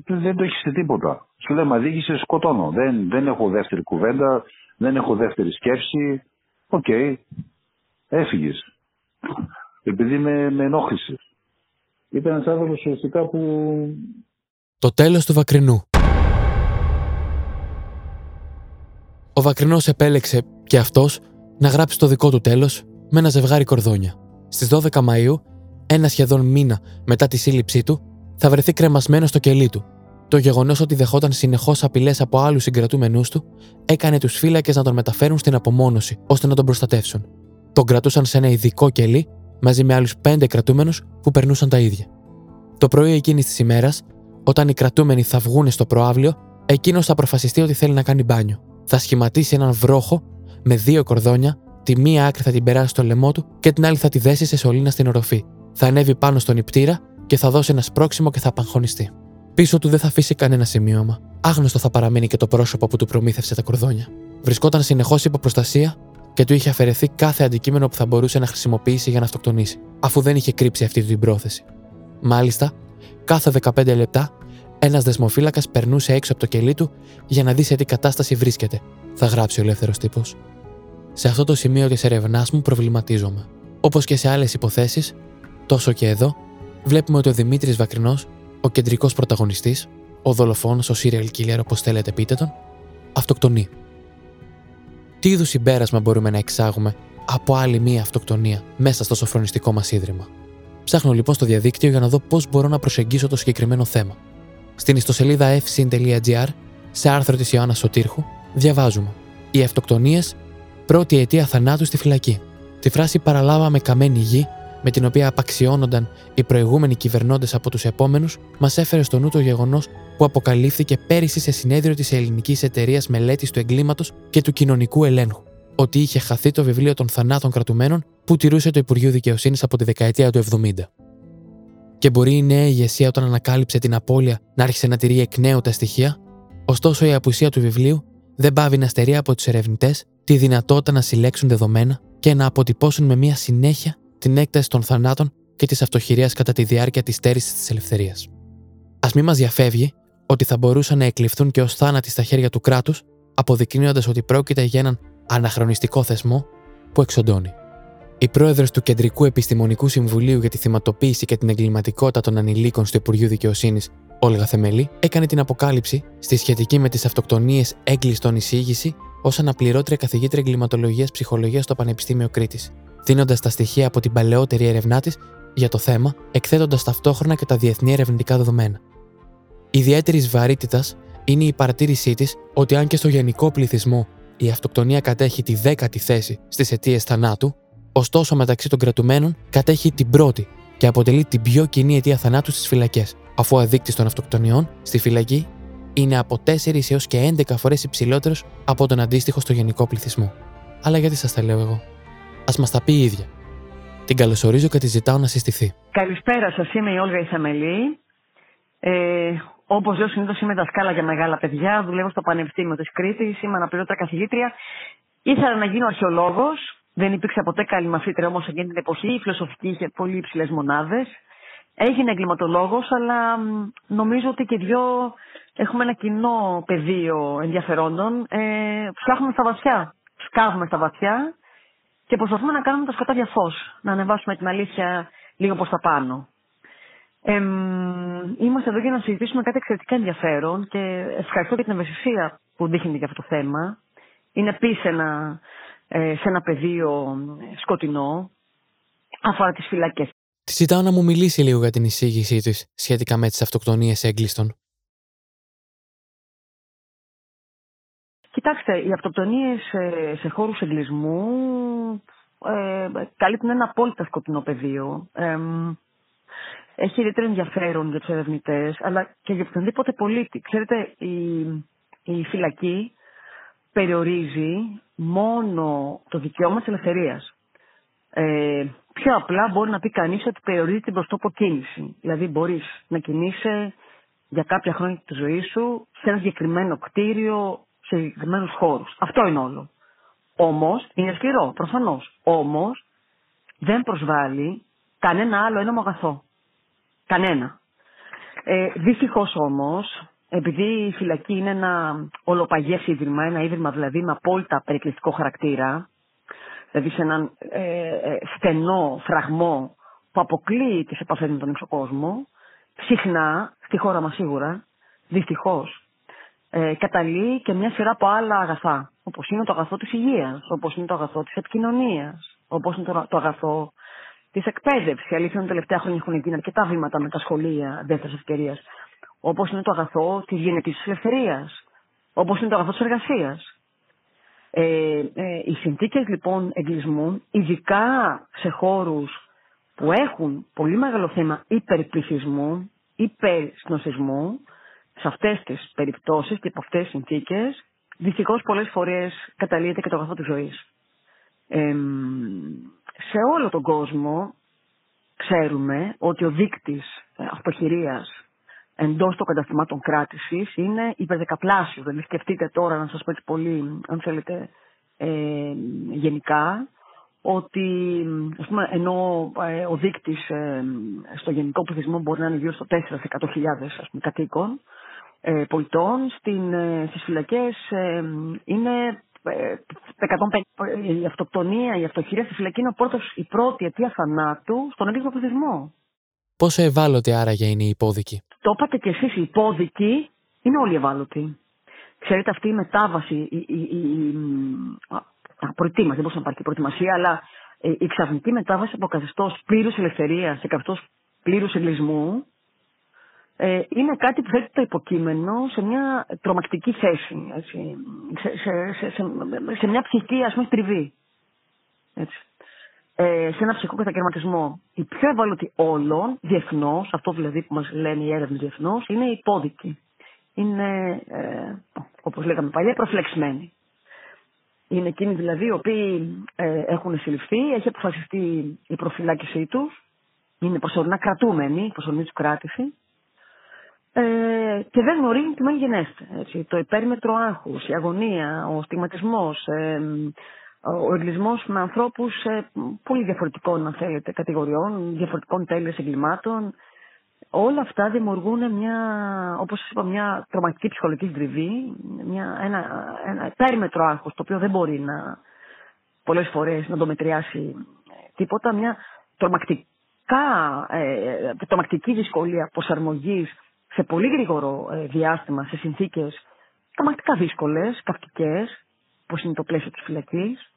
δεν το έχεις σε τίποτα. Σου λέει, μ' αδίκησε, σκοτώνω. Δεν, δεν έχω δεύτερη κουβέντα, δεν έχω δεύτερη σκέψη. Okay. έφυγες. Επειδή με, με ενόχλησε. Ήταν ένας άνθρωπος ουσιαστικά που. Το τέλος του Βακρινού. Ο Βακρινός επέλεξε και αυτός να γράψει το δικό του τέλος με ένα ζευγάρι κορδόνια. Στις 12 Μαου, ένα σχεδόν μήνα μετά τη σύλληψή του, θα βρεθεί κρεμασμένο στο κελί του το γεγονός ότι δεχόταν συνεχώς απειλές από άλλους συγκρατούμενούς του έκανε τους φύλακες να τον μεταφέρουν στην απομόνωση ώστε να τον προστατεύσουν. Τον κρατούσαν σε ένα ειδικό κελί μαζί με άλλους πέντε κρατούμενους που περνούσαν τα ίδια. Το πρωί εκείνης της ημέρας, όταν οι κρατούμενοι θα βγουν στο προάβλιο, εκείνος θα αποφασιστεί ότι θέλει να κάνει μπάνιο. Θα σχηματίσει έναν βρόχο με δύο κορδόνια, τη μία άκρη θα την περάσει στο λαιμό του και την άλλη θα τη δέσει σε σωλήνα στην οροφή. Θα ανέβει πάνω στον υπτήρα και θα δώσει ένα σπρόξιμο και θα απαγχωνιστεί. Πίσω του δεν θα αφήσει κανένα σημείωμα. Άγνωστο θα παραμείνει και το πρόσωπο που του προμήθευσε τα κορδόνια. Βρισκόταν συνεχώς υπό προστασία και του είχε αφαιρεθεί κάθε αντικείμενο που θα μπορούσε να χρησιμοποιήσει για να αυτοκτονήσει, αφού δεν είχε κρύψει αυτή την πρόθεση. Μάλιστα, κάθε 15 λεπτά ένας δεσμοφύλακας περνούσε έξω από το κελί του για να δει σε τι κατάσταση βρίσκεται, θα γράψει ο ελεύθερος τύπος. Σε αυτό το σημείο τη ερευνάς μου προβληματίζομαι. Όπως και σε άλλες υποθέσεις, τόσο και εδώ, βλέπουμε ότι ο Δημήτρης Βακρινός ο κεντρικός πρωταγωνιστής, ο δολοφόνος, ο serial killer όπως θέλετε πείτε τον, αυτοκτονεί. τι είδους συμπέρασμα μπορούμε να εξάγουμε από άλλη μία αυτοκτονία μέσα στο σοφρονιστικό μας ίδρυμα; Ψάχνω λοιπόν στο διαδίκτυο για να δω πώς μπορώ να προσεγγίσω το συγκεκριμένο θέμα. Στην ιστοσελίδα fsin.gr, σε άρθρο της Ιωάννας Σωτήρχου, διαβάζουμε Οι αυτοκτονίες, πρώτη αιτία θανάτου στη φυλακή. Τη φράση παραλάβαμε καμένη γη, με την οποία απαξιώνονταν οι προηγούμενοι κυβερνώντες από τους επόμενους, μας έφερε στο νου το γεγονός που αποκαλύφθηκε πέρυσι σε συνέδριο της Ελληνικής Εταιρείας Μελέτης του Εγκλήματος και του Κοινωνικού Ελέγχου, ότι είχε χαθεί το βιβλίο των θανάτων κρατουμένων που τηρούσε το Υπουργείο Δικαιοσύνης από τη δεκαετία του 70. Και μπορεί η νέα ηγεσία όταν ανακάλυψε την απώλεια να άρχισε να τηρεί εκ νέου τα στοιχεία, ωστόσο η απουσία του βιβλίου δεν πάβει να στερεί από τους ερευνητές τη δυνατότητα να συλλέξουν δεδομένα και να αποτυπώσουν με μια συνέχεια την έκταση των θανάτων και της αυτοχειρίας κατά τη διάρκεια της στέρησης της ελευθερίας. Α μην μας διαφεύγει ότι θα μπορούσαν να εκλειφθούν και ως θάνατοι στα χέρια του κράτους, αποδεικνύοντας ότι πρόκειται για έναν αναχρονιστικό θεσμό που εξοντώνει. Η πρόεδρο του Κεντρικού Επιστημονικού Συμβουλίου για τη Θυματοποίηση και την Εγκληματικότητα των Ανηλίκων στο Υπουργείο Δικαιοσύνης, Όλγα Θεμελή, έκανε την αποκάλυψη στη σχετική με τις αυτοκτονίες έγκλειστον εισήγηση ως αναπληρώτρια καθηγήτρια εγκληματολογίας ψυχολογίας στο Πανεπιστήμιο Κρήτης, δίνοντας τα στοιχεία από την παλαιότερη έρευνά της για το θέμα, εκθέτοντας ταυτόχρονα και τα διεθνή ερευνητικά δεδομένα. Ιδιαίτερη βαρύτητας είναι η παρατήρησή της ότι αν και στο γενικό πληθυσμό η αυτοκτονία κατέχει τη δέκατη θέση στις αιτίες θανάτου, ωστόσο μεταξύ των κρατουμένων κατέχει την πρώτη και αποτελεί την πιο κοινή αιτία θανάτου στις φυλακές, αφού ο δείκτη των αυτοκτονιών στη φυλακή είναι από 4 έως και 11 φορές υψηλότερος από τον αντίστοιχο στο γενικό πληθυσμό. Αλλά γιατί σας τα λέω εγώ; Α μας τα πει η ίδια. Την καλωσορίζω και τη ζητάω να συστηθεί. Καλησπέρα σας, είμαι η Όλγα Ιθαμελή. Ε, Όπως λέω συνήθως είμαι δασκάλα για μεγάλα παιδιά, δουλεύω στο Πανεπιστήμιο της Κρήτης, είμαι αναπληρώτρια καθηγήτρια. Ήθελα να γίνω αρχαιολόγος. Δεν υπήρξε ποτέ καλή μαθήτρια όμως εκείνη την εποχή. Η φιλοσοφική είχε πολύ υψηλές μονάδες. Έγινε εγκληματολόγος, αλλά νομίζω ότι και δυο έχουμε ένα κοινό πεδίο ενδιαφερόντων. Ε, ψάχνουμε στα βαθιά. Σκάβουμε στα βαθιά και προσπαθούμε να κάνουμε τα σκοτάδια φως. Να ανεβάσουμε την αλήθεια λίγο προς τα πάνω. Ε, είμαστε εδώ για να συζητήσουμε κάτι εξαιρετικά ενδιαφέρον και ευχαριστώ για την ευαισθησία που δείχνετε για αυτό το θέμα. Είναι επίσης ε, σε ένα πεδίο σκοτεινό, αφορά τις φυλακές. Τη ζητάω να μου μιλήσει λίγο για την εισήγησή της σχετικά με τις αυτοκτονίες έγκλειστων. Κοιτάξτε, οι αυτοκτονίες σε, σε χώρους εγκλισμού ε, καλύπτουν ένα απόλυτα σκοτεινό πεδίο. Ε, έχει ιδιαίτερο ενδιαφέρον για τους ερευνητές, αλλά και για οποιονδήποτε πολίτη. Ξέρετε, η, η φυλακή περιορίζει μόνο το δικαίωμα της ελευθερίας. Ε, πιο απλά μπορεί να πει κανείς ότι περιορίζει την προστόπο κίνηση. Δηλαδή, μπορείς να κινείσαι για κάποια χρόνια της ζωής σου σε ένα συγκεκριμένο κτίριο, σε συγκεκριμένους χώρους. Αυτό είναι όλο. Όμως, είναι σκληρό, προφανώς. Όμως, δεν προσβάλλει κανένα άλλο ένομο αγαθό. Κανένα. Ε, Δυστυχώς όμως, επειδή η φυλακή είναι ένα ολοπαγές ίδρυμα, ένα ίδρυμα δηλαδή με απόλυτα περικλειστικό χαρακτήρα, δηλαδή σε έναν ε, ε, στενό φραγμό που αποκλείει τις επαφές με τον έξω κόσμο, συχνά, στη χώρα μας σίγουρα, δυστυχώς, ε, καταλύει και μια σειρά από άλλα αγαθά. Όπως είναι το αγαθό της υγείας, όπως είναι το αγαθό της επικοινωνίας, όπως είναι το, το αγαθό της εκπαίδευσης. Αλήθεια είναι τελευταία χρόνια έχουν γίνει αρκετά βήματα με τα σχολεία δεύτερης ευκαιρίας. Όπως είναι το αγαθό της γενετή ελευθερίας. Όπως είναι το αγαθό της εργασίας. Ε, ε, οι συνθήκες λοιπόν εγκλισμού, ειδικά σε χώρους που έχουν πολύ μεγάλο θέμα υπερπληθυσμού, υπερσνοσισμού, σε αυτές τις περιπτώσεις και από αυτές τις συνθήκες, δυστυχώς πολλές φορές καταλύεται και το αγαθό της ζωής. Ε, σε όλο τον κόσμο ξέρουμε ότι ο δείκτης ε, αυτοχειρίας εντός των καταστημάτων κράτησης είναι υπερδεκαπλάσιο. Δηλαδή σκεφτείτε τώρα, να σας πω έτσι πολύ, αν θέλετε, ε, γενικά, ότι ας πούμε, ενώ ε, ο δείκτης ε, στο γενικό πληθυσμό μπορεί να είναι γύρω στο 4 100.000 κατοίκων, ε, πολιτών, στην, ε, στις φυλακές είναι 150, ε, η αυτοκτονία, η αυτοχειρία στη φυλακή είναι ο πρώτος, η πρώτη αιτία θανάτου στον έγκλημα πληθυσμό. Πόσο ευάλωτη άραγε είναι η υπόδικη; Το είπατε κι εσείς, οι υπόδικοι είναι όλοι ευάλωτοι. Ξέρετε αυτή η μετάβαση, η, η, η, προετοίμαση, δεν μπορούσε να υπάρχει προετοιμασία, αλλά ε, η ξαφνική μετάβαση από καθεστώς πλήρους ελευθερίας σε καθεστώς πλήρους εγκλισμού ε, είναι κάτι που θέτει το υποκείμενο σε μια τρομακτική θέση, έτσι, σε, σε, σε, σε, σε μια ψυχική ας πούμε τριβή. Έτσι. Ε, σε ένα ψυχικό κατακαιρματισμό. Η πιο ευάλωτη όλων, διεθνώς, αυτό δηλαδή που μας λένε οι έρευνες διεθνώς, είναι η υπόδικη. Είναι, ε, όπως λέγαμε παλιά, προφλεξμένοι. Είναι εκείνοι δηλαδή οι οποίοι ε, έχουν συλληφθεί, έχει αποφασιστεί η προφυλάκησή τους, είναι προσωρινά κρατούμενοι, προσωρινή τους κράτηση, ε, και δεν γνωρίζουν τι γενέστε. Έτσι. Το υπέρμετρο άγχου, η αγωνία, ο στιγματισμός, ε, ο εγκλισμό με ανθρώπους ε, πολύ διαφορετικών, αν θέλετε, κατηγοριών, διαφορετικών τέλειες εγκλημάτων. Όλα αυτά δημιουργούν μια, όπως είπα, μια τρομακτική ψυχολογική στριβή, μια, ένα, ένα υπέρμετρο άγχος, το οποίο δεν μπορεί να πολλές φορές να το μετριάσει τίποτα, μια τρομακτικά, ε, τρομακτική δυσκολία προσαρμογής σε πολύ γρήγορο ε, διάστημα σε συνθήκες τρομακτικά δύσκολες, καυτικές, όπως είναι το πλαίσιο της φυλακής,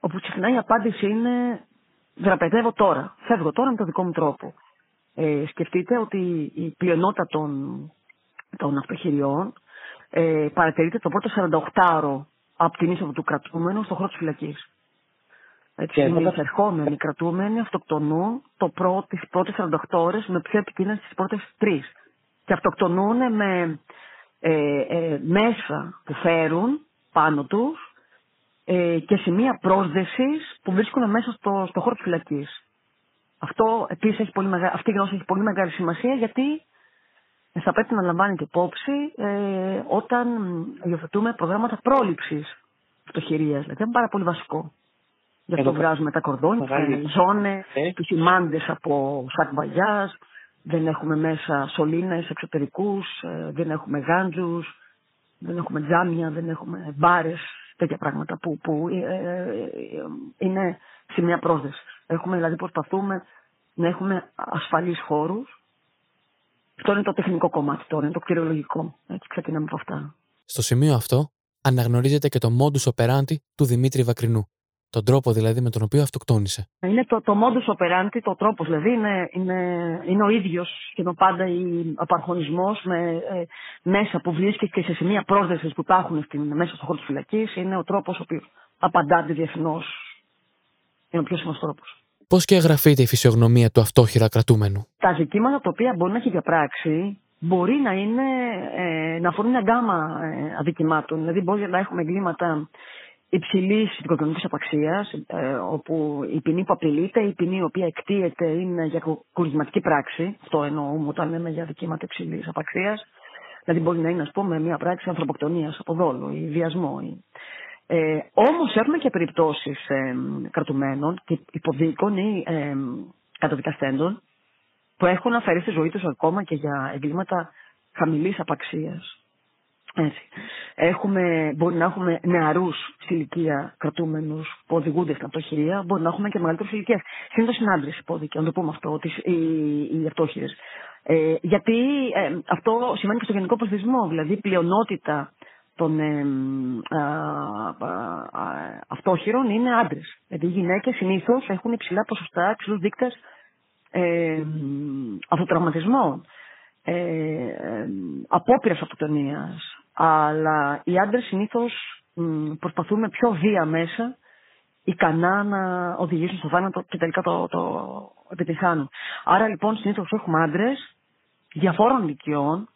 όπου συχνά η απάντηση είναι δραπετεύω τώρα, φεύγω τώρα με τον δικό μου τρόπο. Ε, σκεφτείτε ότι η πλειονότητα των, των αυτοχειριών ε, παρατηρείται το πρώτο 48ωρο από την είσοδο του κρατούμενου στον χώρο της φυλακής. Έτσι, οι εισερχόμενοι κρατούμενοι αυτοκτονούν το πρώτο, τις πρώτες 48 ώρες με πιο επικίνδυνες τις πρώτες τρεις και αυτοκτονούν με ε, ε, μέσα που φέρουν πάνω τους ε, και σημεία πρόσδεσης που βρίσκουν μέσα στο, στο χώρο της φυλακής. Αυτό επίσης έχει πολύ μεγάλη, αυτή η γνώση έχει πολύ μεγάλη σημασία γιατί θα πρέπει να λαμβάνεται υπόψη ε, όταν υιοθετούμε προγράμματα πρόληψης αυτοχειρίας. Δηλαδή είναι πάρα πολύ βασικό. Γι' αυτό βγάζουμε τα κορδόνια, ζώνε, ε. τους από σακ δεν έχουμε μέσα σωλήνες εξωτερικούς, ε, δεν έχουμε γάντζους, δεν έχουμε τζάμια, δεν έχουμε μπάρες, τέτοια πράγματα που, που ε, ε, είναι σημεία πρόσδεσης. Έχουμε δηλαδή προσπαθούμε να έχουμε ασφαλείς χώρους. Αυτό είναι το τεχνικό κομμάτι τώρα, είναι το κτηριολογικό. Έτσι ξεκινάμε από αυτά. Στο σημείο αυτό αναγνωρίζεται και το modus operandi του Δημήτρη Βακρινού. Τον τρόπο δηλαδή με τον οποίο αυτοκτόνησε. Είναι το, το modus operandi, το τρόπος δηλαδή είναι, είναι, είναι ο ίδιος σχεδόν πάντα ο απαρχονισμός με, ε, μέσα που βρίσκεται και σε σημεία πρόσδεσης που υπάρχουν στην, μέσα στο χώρο της φυλακής. Είναι ο τρόπος ο οποίος απαντάται διεθνώς. Είναι ο πιο σημαντικός τρόπος. Πώς και εγγραφείται η φυσιογνωμία του αυτόχειρα κρατούμενου; Τα ζητήματα τα οποία μπορεί να έχει διαπράξει μπορεί να είναι ε, να αφορούν μια γκάμα ε, αδικημάτων. Δηλαδή, μπορεί να έχουμε εγκλήματα υψηλής δικοκοινωνική απαξίας, ε, όπου η ποινή που απειλείται, η ποινή η οποία εκτίεται είναι για κουρδισματική πράξη. Αυτό εννοούμε όταν λέμε για δικήματα υψηλής απαξίας. Δηλαδή μπορεί να είναι, ας πούμε, μια πράξη ανθρωποκτονίας από δόλο ή βιασμό. Ή... Ε, Όμως έχουμε και περιπτώσεις ε, κρατουμένων και υποδίκων ή ε, καταδικαστέντων που έχουν αφαιρέσει τη ζωή τους ακόμα και για εγκλήματα χαμηλής απαξίας. Έτσι. Έχουμε, μπορεί να έχουμε νεαρούς στη ηλικία κρατούμενους που οδηγούνται στην αυτοχειρία, μπορεί να έχουμε και μεγαλύτερε ηλικίε. Συνήθως είναι άντρε υπόδικοι, να το πούμε αυτό, τις, οι, οι αυτόχειρε. Ε, γιατί ε, αυτό σημαίνει και στο γενικό πληθυσμό, δηλαδή η πλειονότητα των ε, αυτόχειρων είναι άντρες. Δηλαδή οι γυναίκες συνήθως έχουν υψηλά ποσοστά, υψηλούς δείκτες ε, αυτοτραυματισμών, ε, ε, απόπειρας αυτοκτονίας, αλλά οι άντρες συνήθως προσπαθούν με πιο βία μέσα ικανά να οδηγήσουν στο θάνατο και τελικά το, το επιτυχάνουν. Άρα λοιπόν συνήθως έχουμε άντρες διαφόρων ηλικιών.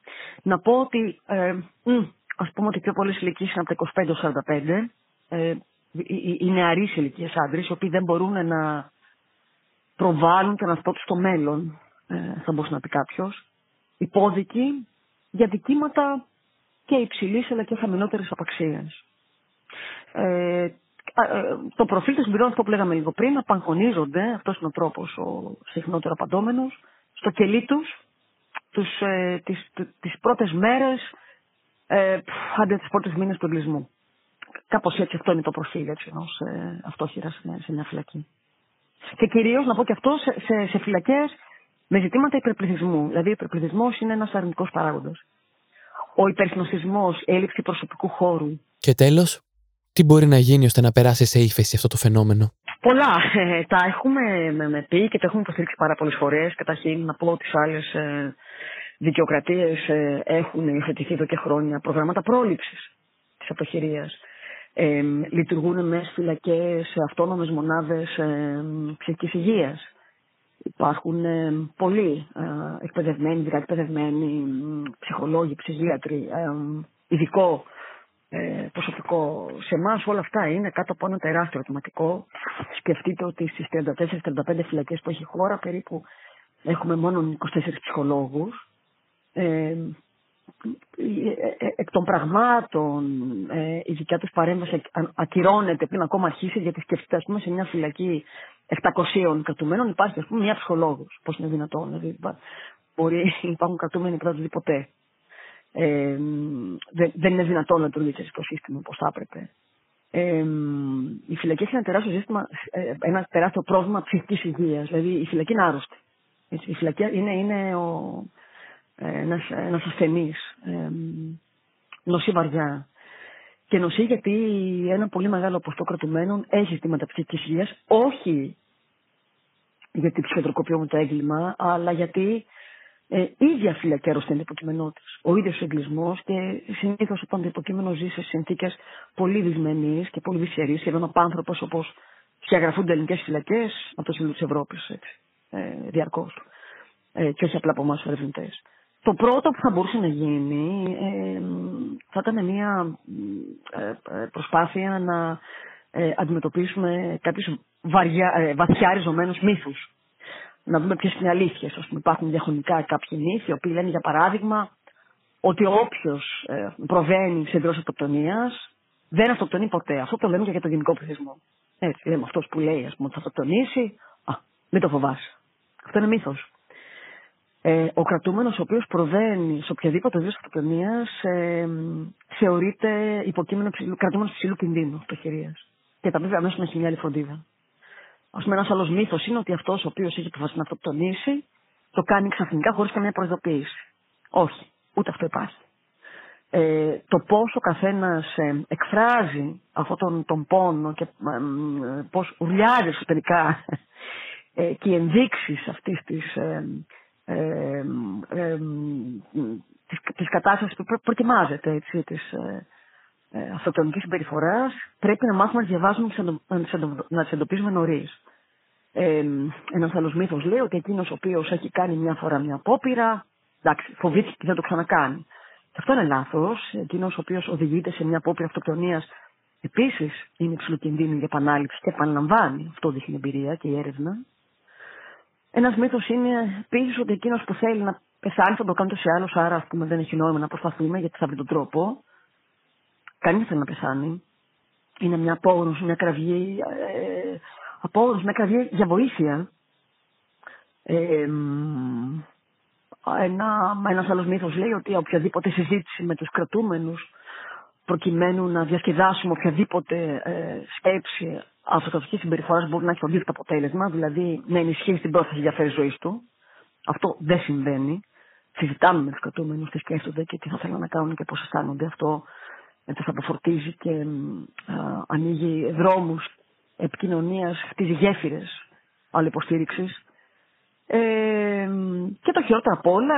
Να πω ότι ε, ας πούμε ότι πιο πολλές ηλικίες είναι από τα 25 45. Ε, οι, οι νεαροί ηλικίες άντρες, οι οποίοι δεν μπορούν να προβάλλουν και να αυτό στο μέλλον, ε, θα μπορούσε να πει κάποιος. Υπόδικοι για δικήματα και υψηλής αλλά και χαμηλότερης απαξία. Ε, ε, το προφίλ των συμπληρώνει αυτό που λέγαμε λίγο πριν, απαγχωνίζονται, αυτός είναι ο τρόπος ο συχνότερο απαντώμενος, στο κελί τους τους, ε, τις, τις πρώτες μέρες, ε, άντε τις πρώτες μήνες του εγκλισμού. Κάπως έτσι αυτό είναι το προφίλ έτσι, ενός ε, αυτόχειρας σε, μια φυλακή. Και κυρίως να πω και αυτό σε, σε, σε φυλακές με ζητήματα υπερπληθυσμού. Δηλαδή ο υπερπληθυσμός είναι ένας αρνητικός παράγοντας ο υπερσυνοσισμός, έλλειψη προσωπικού χώρου. Και τέλος, Τι μπορεί να γίνει ώστε να περάσει σε ύφεση αυτό το φαινόμενο; Πολλά. Ε, τα έχουμε με, πει και τα έχουμε υποστηρίξει πάρα πολλές φορές. Καταρχήν να πω ότι σε άλλες ε, δικαιοκρατίες ε, έχουν υιοθετηθεί εδώ και χρόνια προγράμματα πρόληψης της αποχειρίας. Ε, λειτουργούν μέσα φυλακές αυτόνομες μονάδες ε, ψυχικής υγείας. Υπάρχουν ε, πολλοί ε, εκπαιδευμένοι, δηλαδή εκπαιδευμένοι ψυχολόγοι, ψυχίατροι, ε, ειδικό ε, προσωπικό. Σε εμάς όλα αυτά είναι κάτω από ένα τεράστιο ερωτηματικό. Σκεφτείτε ότι στις 34-35 φυλακές που έχει η χώρα περίπου έχουμε μόνο 24 ψυχολόγους. Ε, εκ των πραγμάτων ε, η δικιά τους παρέμβαση ακυρώνεται πριν ακόμα αρχίσει γιατί σκεφτείτε ας πούμε σε μια φυλακή 700 κρατουμένων υπάρχει ας πούμε μια ψυχολόγος. Πώς είναι δυνατόν δηλαδή, μπορεί υπάρχουν κρατούμενοι που δεν δει ποτέ. Ε, δεν, δεν είναι δυνατόν να λειτουργήσει το σύστημα όπως θα έπρεπε. Ε, η φυλακή έχει ένα τεράστιο, σύστημα, ε, ένα τεράστιο πρόβλημα ψυχικής υγείας. Δηλαδή η φυλακή είναι άρρωστη. Η φυλακή είναι, είναι ο, ένας, ένας ασθενής, ε, νοσεί βαριά. Και νοσεί γιατί ένα πολύ μεγάλο ποσοστό κρατουμένων έχει ζητήματα ψυχικής υγείας, όχι γιατί ψυχοτροκοποιούμε το έγκλημα, αλλά γιατί ε, ίδια φυλακή αρρωσταίνει υποκείμενό της. Ο ίδιος εγκλισμός και συνήθως όταν το υποκείμενο ζει σε συνθήκες πολύ δυσμενείς και πολύ δυσχερείς, σχεδόν απάνθρωπος όπως διαγραφούνται ελληνικές φυλακές από το Συμβούλιο της Ευρώπης ε, διαρκώς. Ε, και όχι απλά από εμάς ερευνητές. Το πρώτο που θα μπορούσε να γίνει ε, θα ήταν μια ε, ε, προσπάθεια να ε, αντιμετωπίσουμε κάποιους βαριά, ε, βαθιά ριζωμένους μύθους. Να δούμε ποιες είναι οι αλήθειες. Ας πούμε, υπάρχουν διαχρονικά κάποιοι μύθοι, οι οποίοι λένε για παράδειγμα ότι όποιος ε, προβαίνει σε εντός αυτοκτονίας δεν αυτοκτονεί ποτέ. Αυτό το λέμε και για τον γενικό πληθυσμό. Έτσι, λέμε αυτός που λέει ας πούμε, ότι θα αυτοκτονήσει, α, μην το φοβάσαι. Αυτό είναι μύθος ε, ο κρατούμενος ο οποίος προβαίνει σε οποιαδήποτε δίωση αυτοκτονίας ε, θεωρείται υποκείμενο ψηλού, κρατούμενος ψηλού κινδύνου αυτοχειρίας. Και τα βέβαια αμέσως να έχει μια άλλη φροντίδα. Ας πούμε ένας άλλος μύθος είναι ότι αυτός ο οποίος έχει αποφασίσει να αυτοκτονήσει το κάνει ξαφνικά χωρίς καμία προειδοποίηση. Όχι, ούτε αυτό υπάρχει. Ε, το πώς ο καθένας ε, εκφράζει αυτόν τον, τον πόνο και ε, ε πώς ουρλιάζει εσωτερικά ε, και οι ενδείξεις αυτής της ε, ε, της, της κατάστασης που προκυμάζεται έτσι, της ε, ε, αυτοκτονικής συμπεριφοράς πρέπει να μάθουμε να διαβάζουμε να τις εντοπίζουμε νωρίς. Ε, Ένας άλλος μύθος λέει ότι εκείνος ο οποίος έχει κάνει μια φορά μια απόπειρα, εντάξει, φοβήθηκε και δεν το ξανακάνει. Και αυτό είναι λάθος. Εκείνος ο οποίος οδηγείται σε μια απόπειρα αυτοκτονίας επίσης είναι υψηλού κινδύνου για επανάληψη και επαναλαμβάνει. Αυτό δείχνει η εμπειρία και η έρευνα. Ένας μύθος είναι επίση ότι εκείνος που θέλει να πεθάνει θα το κάνει τόσο άλλο, άρα ας πούμε, δεν έχει νόημα να προσπαθούμε γιατί θα βρει τον τρόπο. Κανείς δεν θέλει να πεθάνει. Είναι μια απόγνωση, μια κραυγή, ε, απόγνωση, μια κραυγή για βοήθεια. Ε, ένα, ένας άλλος μύθος λέει ότι οποιαδήποτε συζήτηση με τους κρατούμενους προκειμένου να διασκεδάσουμε οποιαδήποτε ε, σκέψη αυτοκρατική συμπεριφορά μπορεί να έχει το αντίθετο αποτέλεσμα, δηλαδή να ενισχύει την πρόθεση για φέρει ζωής του. Αυτό δεν συμβαίνει. Συζητάμε με τους κρατούμενους τι σκέφτονται και τι θα θέλουν να κάνουν και πώς αισθάνονται. Αυτό του αποφορτίζει και α, ανοίγει δρόμους επικοινωνίας, χτίζει γέφυρες άλλη υποστήριξη. Ε, και το χειρότερο απ' όλα,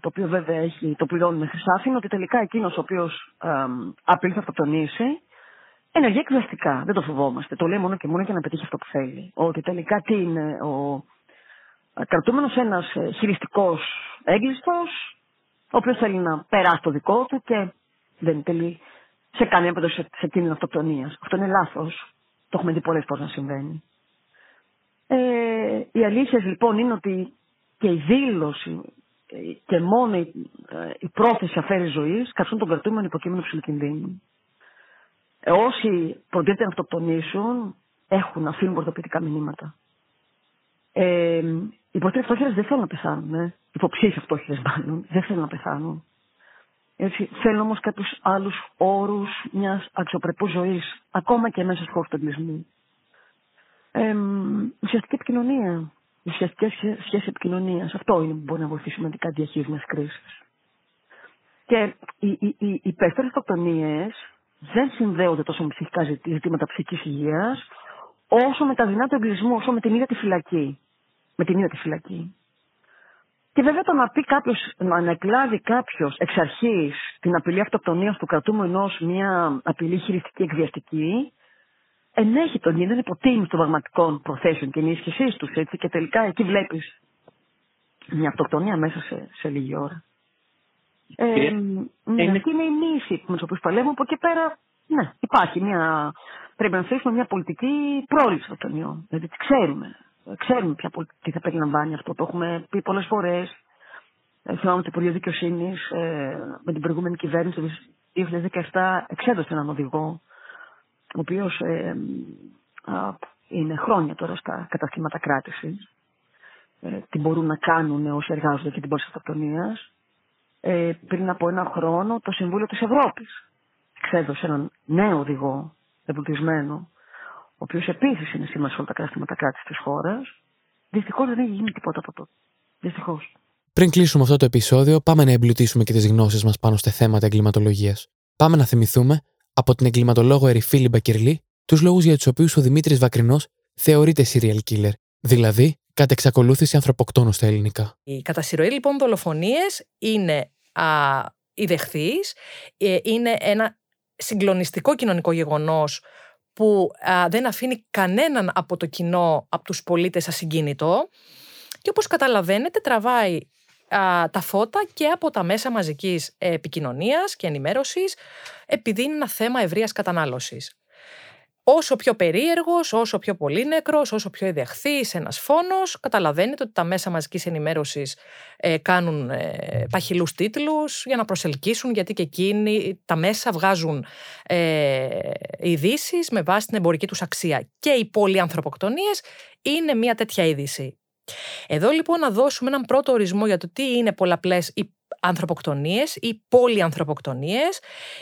το οποίο βέβαια έχει, το πληρώνει με χρυσάφι, είναι ότι τελικά εκείνος ο οποίος απειλεί θα αυτοκτονήσει, ενεργεί εκδραστικά. Δεν το φοβόμαστε. Το λέει μόνο και μόνο για να πετύχει αυτό που θέλει. Ότι τελικά τι είναι ο κρατούμενος ένας ε, χειριστικός έγκλειστος, ο οποίος θέλει να περάσει το δικό του και δεν τελεί σε κανένα περίπτωση σε, σε κίνδυνο αυτοκτονίας. Αυτό είναι λάθος. Το έχουμε δει πολλές φορές να συμβαίνει. Ε, η αλήθεια λοιπόν είναι ότι και η δήλωση ε, και μόνο η, ε, η πρόθεση αφαίρεση ζωής καθούν τον κρατούμενο υποκείμενο ψηλού κινδύνου. Ε, όσοι προτείνεται να αυτοκτονήσουν έχουν αφήνουν πρωτοποιητικά μηνύματα. Ε, οι υποστήριξε φτώχειε δεν θέλουν να πεθάνουν. Ε. Υποψήφιοι φτώχειε μάλλον δεν θέλουν να πεθάνουν. Έτσι, θέλουν όμως κάποιους άλλους όρους μιας αξιοπρεπούς ζωής, ακόμα και μέσα στου χώρου του εγκλισμού. Ε, ουσιαστική επικοινωνία. Ουσιαστικέ σχέσει επικοινωνίας. Αυτό είναι που μπορεί να βοηθήσει σημαντικά διαχείριση μιας κρίσης. Και οι, οι, οι, οι περισσότερε αυτοκτονίες δεν συνδέονται τόσο με ψυχικά ζητήματα ψυχικής υγείας, όσο με τα δεινά του εγκλισμού, όσο με την ίδια τη φυλακή. Με την ίδια τη φυλακή. Και βέβαια το να πει κάποιος, να ανεκλάβει κάποιος εξ αρχής την απειλή αυτοκτονίας του κρατούμενου ω μια απειλή χειριστική εκβιαστική, ενέχει τον κίνδυνο υποτίμηση των πραγματικών προθέσεων και ενίσχυσής τους. Και τελικά εκεί βλέπεις μια αυτοκτονία μέσα σε, σε λίγη ώρα. Ε, ναι, είναι... Αυτή είναι η μίση με του οποίου παλεύουμε. Από εκεί πέρα, ναι, υπάρχει μια. Πρέπει να θέσουμε μια πολιτική πρόληψη αυτοκτονιών. Δηλαδή, ξέρουμε. Ξέρουμε ποια τι θα περιλαμβάνει αυτό. Το έχουμε πει πολλές φορές. Ε, θυμάμαι ότι το Υπουργείο Δικαιοσύνης ε, με την προηγούμενη κυβέρνηση το 2017 εξέδωσε έναν οδηγό, ο οποίος ε, είναι χρόνια τώρα στα καταστήματα κράτησης. Ε, τι μπορούν να κάνουν όσοι εργάζονται και την πόλη αυτοκτονίας. Ε, πριν από ένα χρόνο το Συμβούλιο της Ευρώπης εξέδωσε έναν νέο οδηγό εμπλουτισμένο ο οποίος επίσης είναι σήμερα σε όλα τα καταστήματα κράτηση της χώρας. Δυστυχώς δεν έχει γίνει τίποτα από τότε. Δυστυχώς. Πριν κλείσουμε αυτό το επεισόδιο, πάμε να εμπλουτίσουμε και τις γνώσεις μας πάνω σε θέματα εγκληματολογίας. Πάμε να θυμηθούμε από την εγκληματολόγο Ερυφίλη Μπακερλή τους λόγους για τους οποίους ο Δημήτρης Βακρινός θεωρείται serial killer, δηλαδή κατ' εξακολούθηση ανθρωποκτόνος στα ελληνικά. Η κατασυρωή λοιπόν δολοφονίες είναι α, η ε, είναι ένα συγκλονιστικό κοινωνικό γεγονός που δεν αφήνει κανέναν από το κοινό, από τους πολίτες ασυγκίνητο. Και όπως καταλαβαίνετε τραβάει τα φώτα και από τα μέσα μαζικής επικοινωνίας και ενημέρωσης επειδή είναι ένα θέμα ευρείας κατανάλωσης όσο πιο περίεργος, όσο πιο πολύνεκρος, όσο πιο ιδεχθής ένας φόνος, καταλαβαίνετε ότι τα μέσα μαζικής ενημέρωσης ε, κάνουν ε, παχυλούς τίτλους για να προσελκύσουν, γιατί και εκείνοι τα μέσα βγάζουν ε, ειδήσεις με βάση την εμπορική τους αξία. Και οι πολυανθρωποκτονίες είναι μια τέτοια είδηση. Εδώ λοιπόν να δώσουμε έναν πρώτο ορισμό για το τι είναι πολλαπλές οι ανθρωποκτονίες ή πολυανθρωποκτονίες.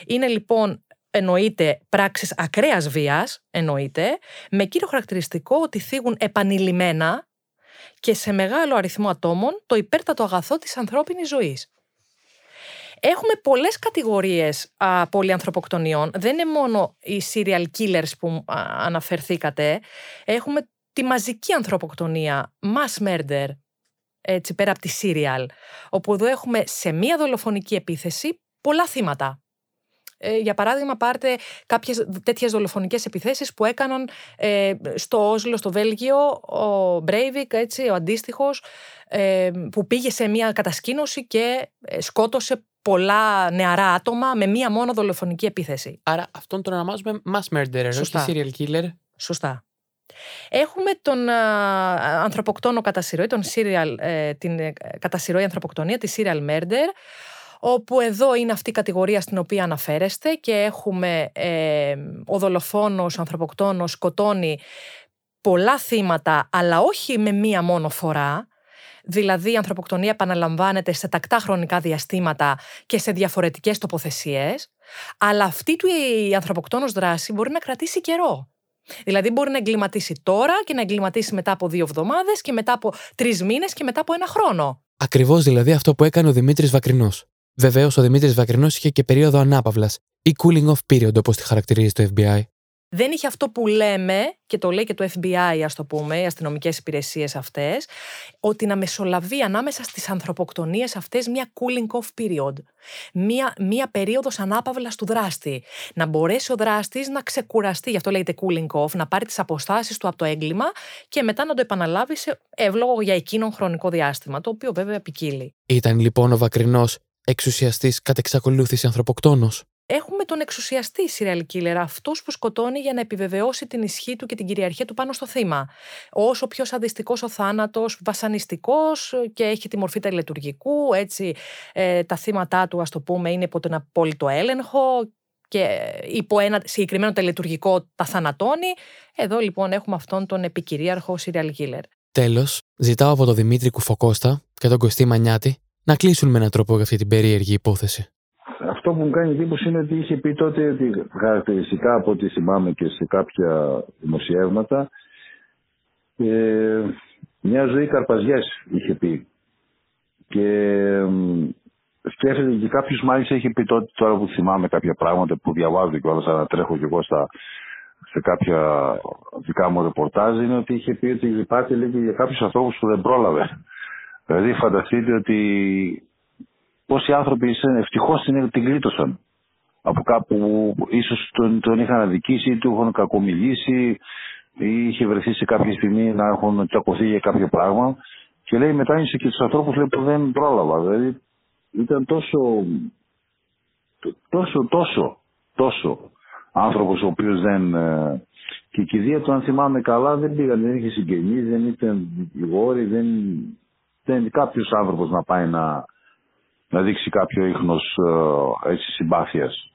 Είναι λοιπόν εννοείται πράξεις ακραίας βίας, εννοείται, με κύριο χαρακτηριστικό ότι θίγουν επανειλημμένα και σε μεγάλο αριθμό ατόμων το υπέρτατο αγαθό της ανθρώπινης ζωής. Έχουμε πολλές κατηγορίες α, πολυανθρωποκτονιών. Δεν είναι μόνο οι serial killers που αναφερθήκατε. Έχουμε τη μαζική ανθρωποκτονία, mass murder, έτσι πέρα από τη serial, όπου εδώ έχουμε σε μία δολοφονική επίθεση πολλά θύματα. Ε, για παράδειγμα, πάρτε κάποιες τέτοιες δολοφονικές επιθέσεις που έκαναν ε, στο Όσλο, στο Βέλγιο, ο Μπρέιβικ, έτσι, ο αντίστοιχος, ε, που πήγε σε μια κατασκήνωση και σκότωσε πολλά νεαρά άτομα με μία μόνο δολοφονική επίθεση. Άρα αυτόν τον ονομάζουμε mass murderer, όχι serial killer. Σωστά. Έχουμε τον α, ανθρωποκτόνο κατά τον serial, την κατά ανθρωποκτονία, τη serial murder, όπου εδώ είναι αυτή η κατηγορία στην οποία αναφέρεστε και έχουμε ε, ο δολοφόνος, ο ανθρωποκτόνος σκοτώνει πολλά θύματα, αλλά όχι με μία μόνο φορά, δηλαδή η ανθρωποκτονία επαναλαμβάνεται σε τακτά χρονικά διαστήματα και σε διαφορετικές τοποθεσίες, αλλά αυτή του η ανθρωποκτόνος δράση μπορεί να κρατήσει καιρό. Δηλαδή μπορεί να εγκληματίσει τώρα και να εγκληματίσει μετά από δύο εβδομάδες και μετά από τρεις μήνες και μετά από ένα χρόνο. Ακριβώς δηλαδή αυτό που έκανε ο Δημήτρης Βακρινός. Βεβαίως, ο Δημήτρης Βακρινός είχε και περίοδο ανάπαυλας ή cooling off period, όπως τη χαρακτηρίζει το FBI. Δεν είχε αυτό που λέμε, και το λέει και το FBI, ας το πούμε, οι αστυνομικές υπηρεσίες αυτές, ότι να μεσολαβεί ανάμεσα στις ανθρωποκτονίες αυτές μια cooling off period. Μια, μια περίοδος ανάπαυλας του δράστη. Να μπορέσει ο δράστης να ξεκουραστεί, γι' αυτό λέγεται cooling off, να πάρει τις αποστάσεις του από το έγκλημα και μετά να το επαναλάβει σε εύλογο για εκείνον χρονικό διάστημα, το οποίο βέβαια ποικίλει. Ήταν λοιπόν ο Βακρινός εξουσιαστής κατ' εξακολούθηση ανθρωποκτόνος. Έχουμε τον εξουσιαστή serial killer, αυτό που σκοτώνει για να επιβεβαιώσει την ισχύ του και την κυριαρχία του πάνω στο θύμα. Όσο πιο σαντιστικό ο θάνατος, βασανιστικός και έχει τη μορφή τελετουργικού, έτσι ε, τα θύματα του, ας το πούμε, είναι υπό τον απόλυτο έλεγχο και υπό ένα συγκεκριμένο τελετουργικό τα θανατώνει. Εδώ λοιπόν έχουμε αυτόν τον επικυρίαρχο serial killer. Τέλος, ζητάω από τον Δημήτρη Κουφοκώστα και τον Κωστή Μανιάτη να κλείσουν με έναν τρόπο για αυτή την περίεργη υπόθεση. Αυτό που μου κάνει εντύπωση είναι ότι είχε πει τότε ότι χαρακτηριστικά από ό,τι θυμάμαι και σε κάποια δημοσιεύματα ε, μια ζωή καρπαζιές είχε πει. Και σκέφτεται και κάποιος μάλιστα έχει πει τότε, τώρα που θυμάμαι κάποια πράγματα που διαβάζω και όλα αλλά τρέχω και εγώ στα, σε κάποια δικά μου ρεπορτάζ είναι ότι είχε πει ότι υπάρχει λίγο για κάποιους ανθρώπους που δεν πρόλαβε. Δηλαδή φανταστείτε ότι πόσοι άνθρωποι ευτυχώς την γλίτωσαν από κάπου ίσως τον, τον είχαν αδικήσει ή του είχαν κακομιλήσει ή είχε βρεθεί σε κάποια στιγμή να έχουν τσακωθεί για κάποιο πράγμα και λέει μετάνιωσε και τους ανθρώπους λέει, που δεν πρόλαβα. Δηλαδή ήταν τόσο, τόσο, τόσο, τόσο άνθρωπος ο οποίος δεν... Ε, και η κηδεία του αν θυμάμαι καλά δεν πήγαν, δεν είχε συγγενείς, δεν ήταν δικηγόροι, δεν, δεν κάποιος άνθρωπος να πάει να, να δείξει κάποιο ίχνος ε, έτσι συμπάθειας.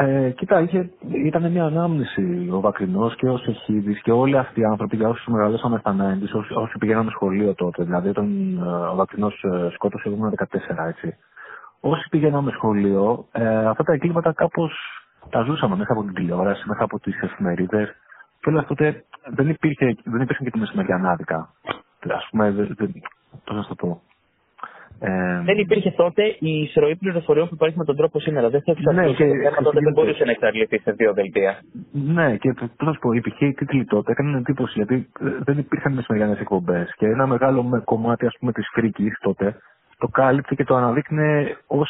Ε, κοίτα, είχε, ήταν μια ανάμνηση ο Βακρινός και ο Σεχίδη και όλοι αυτοί οι άνθρωποι, για όσους μεγαλώσαμε στα 90, όσοι, όσοι πηγαίναμε σχολείο τότε, δηλαδή όταν ε, ο Βακρινός ε, σκότωσε, ήμουν 14, έτσι. Όσοι πηγαίναμε σχολείο, ε, αυτά τα εγκλήματα κάπως τα ζούσαμε μέσα από την τηλεόραση, μέσα από τις εφημερίδες. Και όλα τότε δεν, υπήρχε, δεν υπήρχαν και τα μεσημεριανάδικα. Α πούμε, πώς να το πω. Ε, δεν υπήρχε τότε η εισρωή πληροφοριών που υπάρχει με τον τρόπο σήμερα. Δεν θα ναι, και, θέμα τότε δεν μπορούσε να εξαρτηθεί σε δύο δελτία. Ναι, και πώ να σου πω, υπήρχε η τίτλοι τότε έκαναν εντύπωση γιατί ε, δεν υπήρχαν μεσημεριανέ εκπομπές. Και ένα μεγάλο κομμάτι ας πούμε, της φρίκη τότε το κάλυπτε και το αναδείκνε ω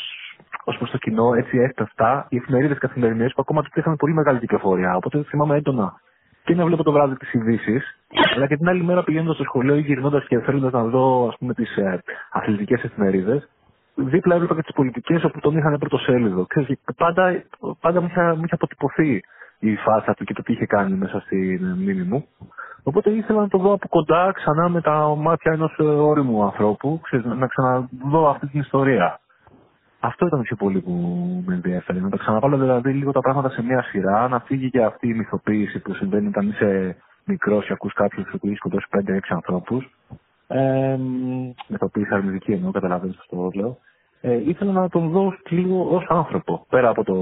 ως προς το κοινό, έτσι έφταστα, οι εφημερίδες καθημερινές που ακόμα τότε είχαν πολύ μεγάλη κυκλοφορία. Οπότε θυμάμαι έντονα και να βλέπω το βράδυ τι ειδήσει, αλλά και την άλλη μέρα πηγαίνοντας στο σχολείο ή γυρνώντας και θέλοντας να δω ας πούμε, τις ε, αθλητικές εφημερίδες, δίπλα έβλεπα και τις πολιτικές όπου τον είχαν πρωτοσέλιδο. Ξέρεις, πάντα, πάντα μου, είχε, μου είχε αποτυπωθεί η φάσα του και το τι είχε κάνει μέσα στη μνήμη μου. Οπότε ήθελα να το δω από κοντά ξανά με τα μάτια ενός ε, όριμου ανθρώπου, ξέρεις, να ξαναδώ αυτή την ιστορία. Αυτό ήταν πιο πολύ που με ενδιαφέρει. Να τα ξαναβάλω δηλαδή λίγο τα πράγματα σε μια σειρά, να φύγει και αυτή η μυθοποίηση που συμβαίνει όταν είσαι μικρός και ακούς κάποιους που έχει σκοτώσει 5-6 ανθρώπους. Ε, μυθοποίηση αρνητική εννοώ, καταλαβαίνεις αυτό το λέω. Ε, ήθελα να τον δω λίγο ως άνθρωπο, πέρα από, το,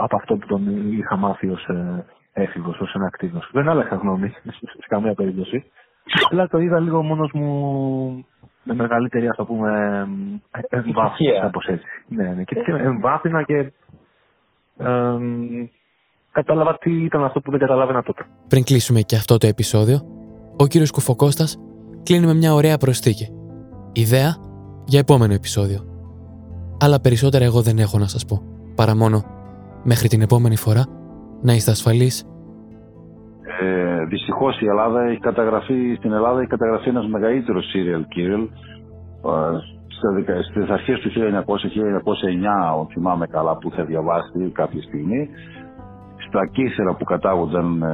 από αυτό που τον είχα μάθει ως ε, έφηβος, ως ένα ακτίνος. Δεν άλλαξα γνώμη σε καμία περίπτωση. Αλλά το είδα λίγο μόνος μου με μεγαλύτερη, ας το πούμε, εμβάθυνση, κάπως έτσι. Ναι, ναι, και εμβάθυνα και ε, κατάλαβα τι ήταν αυτό που δεν καταλάβαινα τότε. Πριν κλείσουμε και αυτό το επεισόδιο, ο κύριος Κουφοκώστας κλείνει με μια ωραία προσθήκη. Ιδέα για επόμενο επεισόδιο. Αλλά περισσότερα εγώ δεν έχω να σας πω, παρά μόνο μέχρι την επόμενη φορά να είστε ασφαλείς ε, Δυστυχώς η Ελλάδα έχει καταγραφεί, στην Ελλάδα έχει καταγραφεί ένας μεγαλύτερος serial killer στις αρχές του 1900-1909, θυμάμαι καλά που είχα διαβάσει κάποια στιγμή. Στα κύθερα που κατάγονταν ε,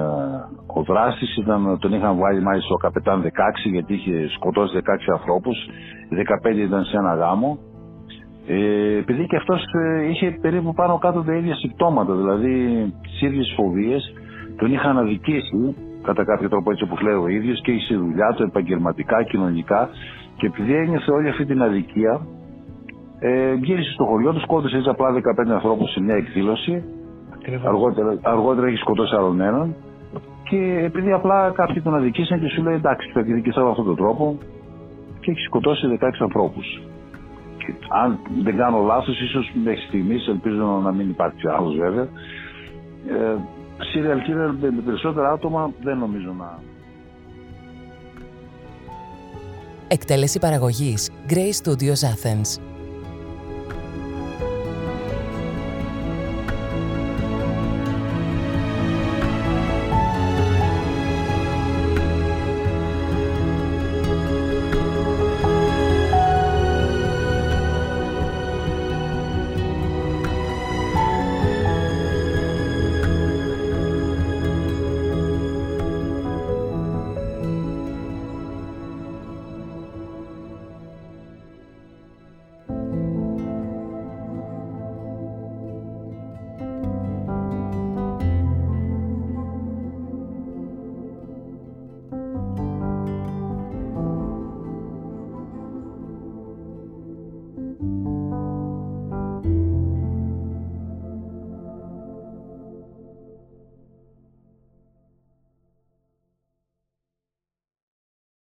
ο δράστης, τον είχαν βάλει μάλιστα ο καπετάν 16 γιατί είχε σκοτώσει 16 ανθρώπους, 15 ήταν σε ένα γάμο. Ε, επειδή και αυτός ε, είχε περίπου πάνω κάτω τα ίδια συμπτώματα, δηλαδή τις ίδιες φοβίες, τον είχαν αδικήσει κατά κάποιο τρόπο έτσι όπως λέει ο ίδιος και είχε δουλειά του επαγγελματικά, κοινωνικά. Και επειδή ένιωθε όλη αυτή την αδικία ε, γύρισε στο χωριό του, σκότωσε έτσι απλά 15 ανθρώπους σε μια εκδήλωση. Αργότερα, αργότερα έχει σκοτώσει άλλον έναν. Και επειδή απλά κάποιοι τον αδικήσαν και σου λέει εντάξει θα εκδικήσω με αυτόν τον τρόπο και έχει σκοτώσει 16 ανθρώπους. Και αν δεν κάνω λάθος ίσως μέχρι στιγμής ελπίζω να μην υπάρξει άλλος βέβαια ε, serial killer με περισσότερα άτομα δεν νομίζω να... Εκτέλεση παραγωγής Grey Studios Athens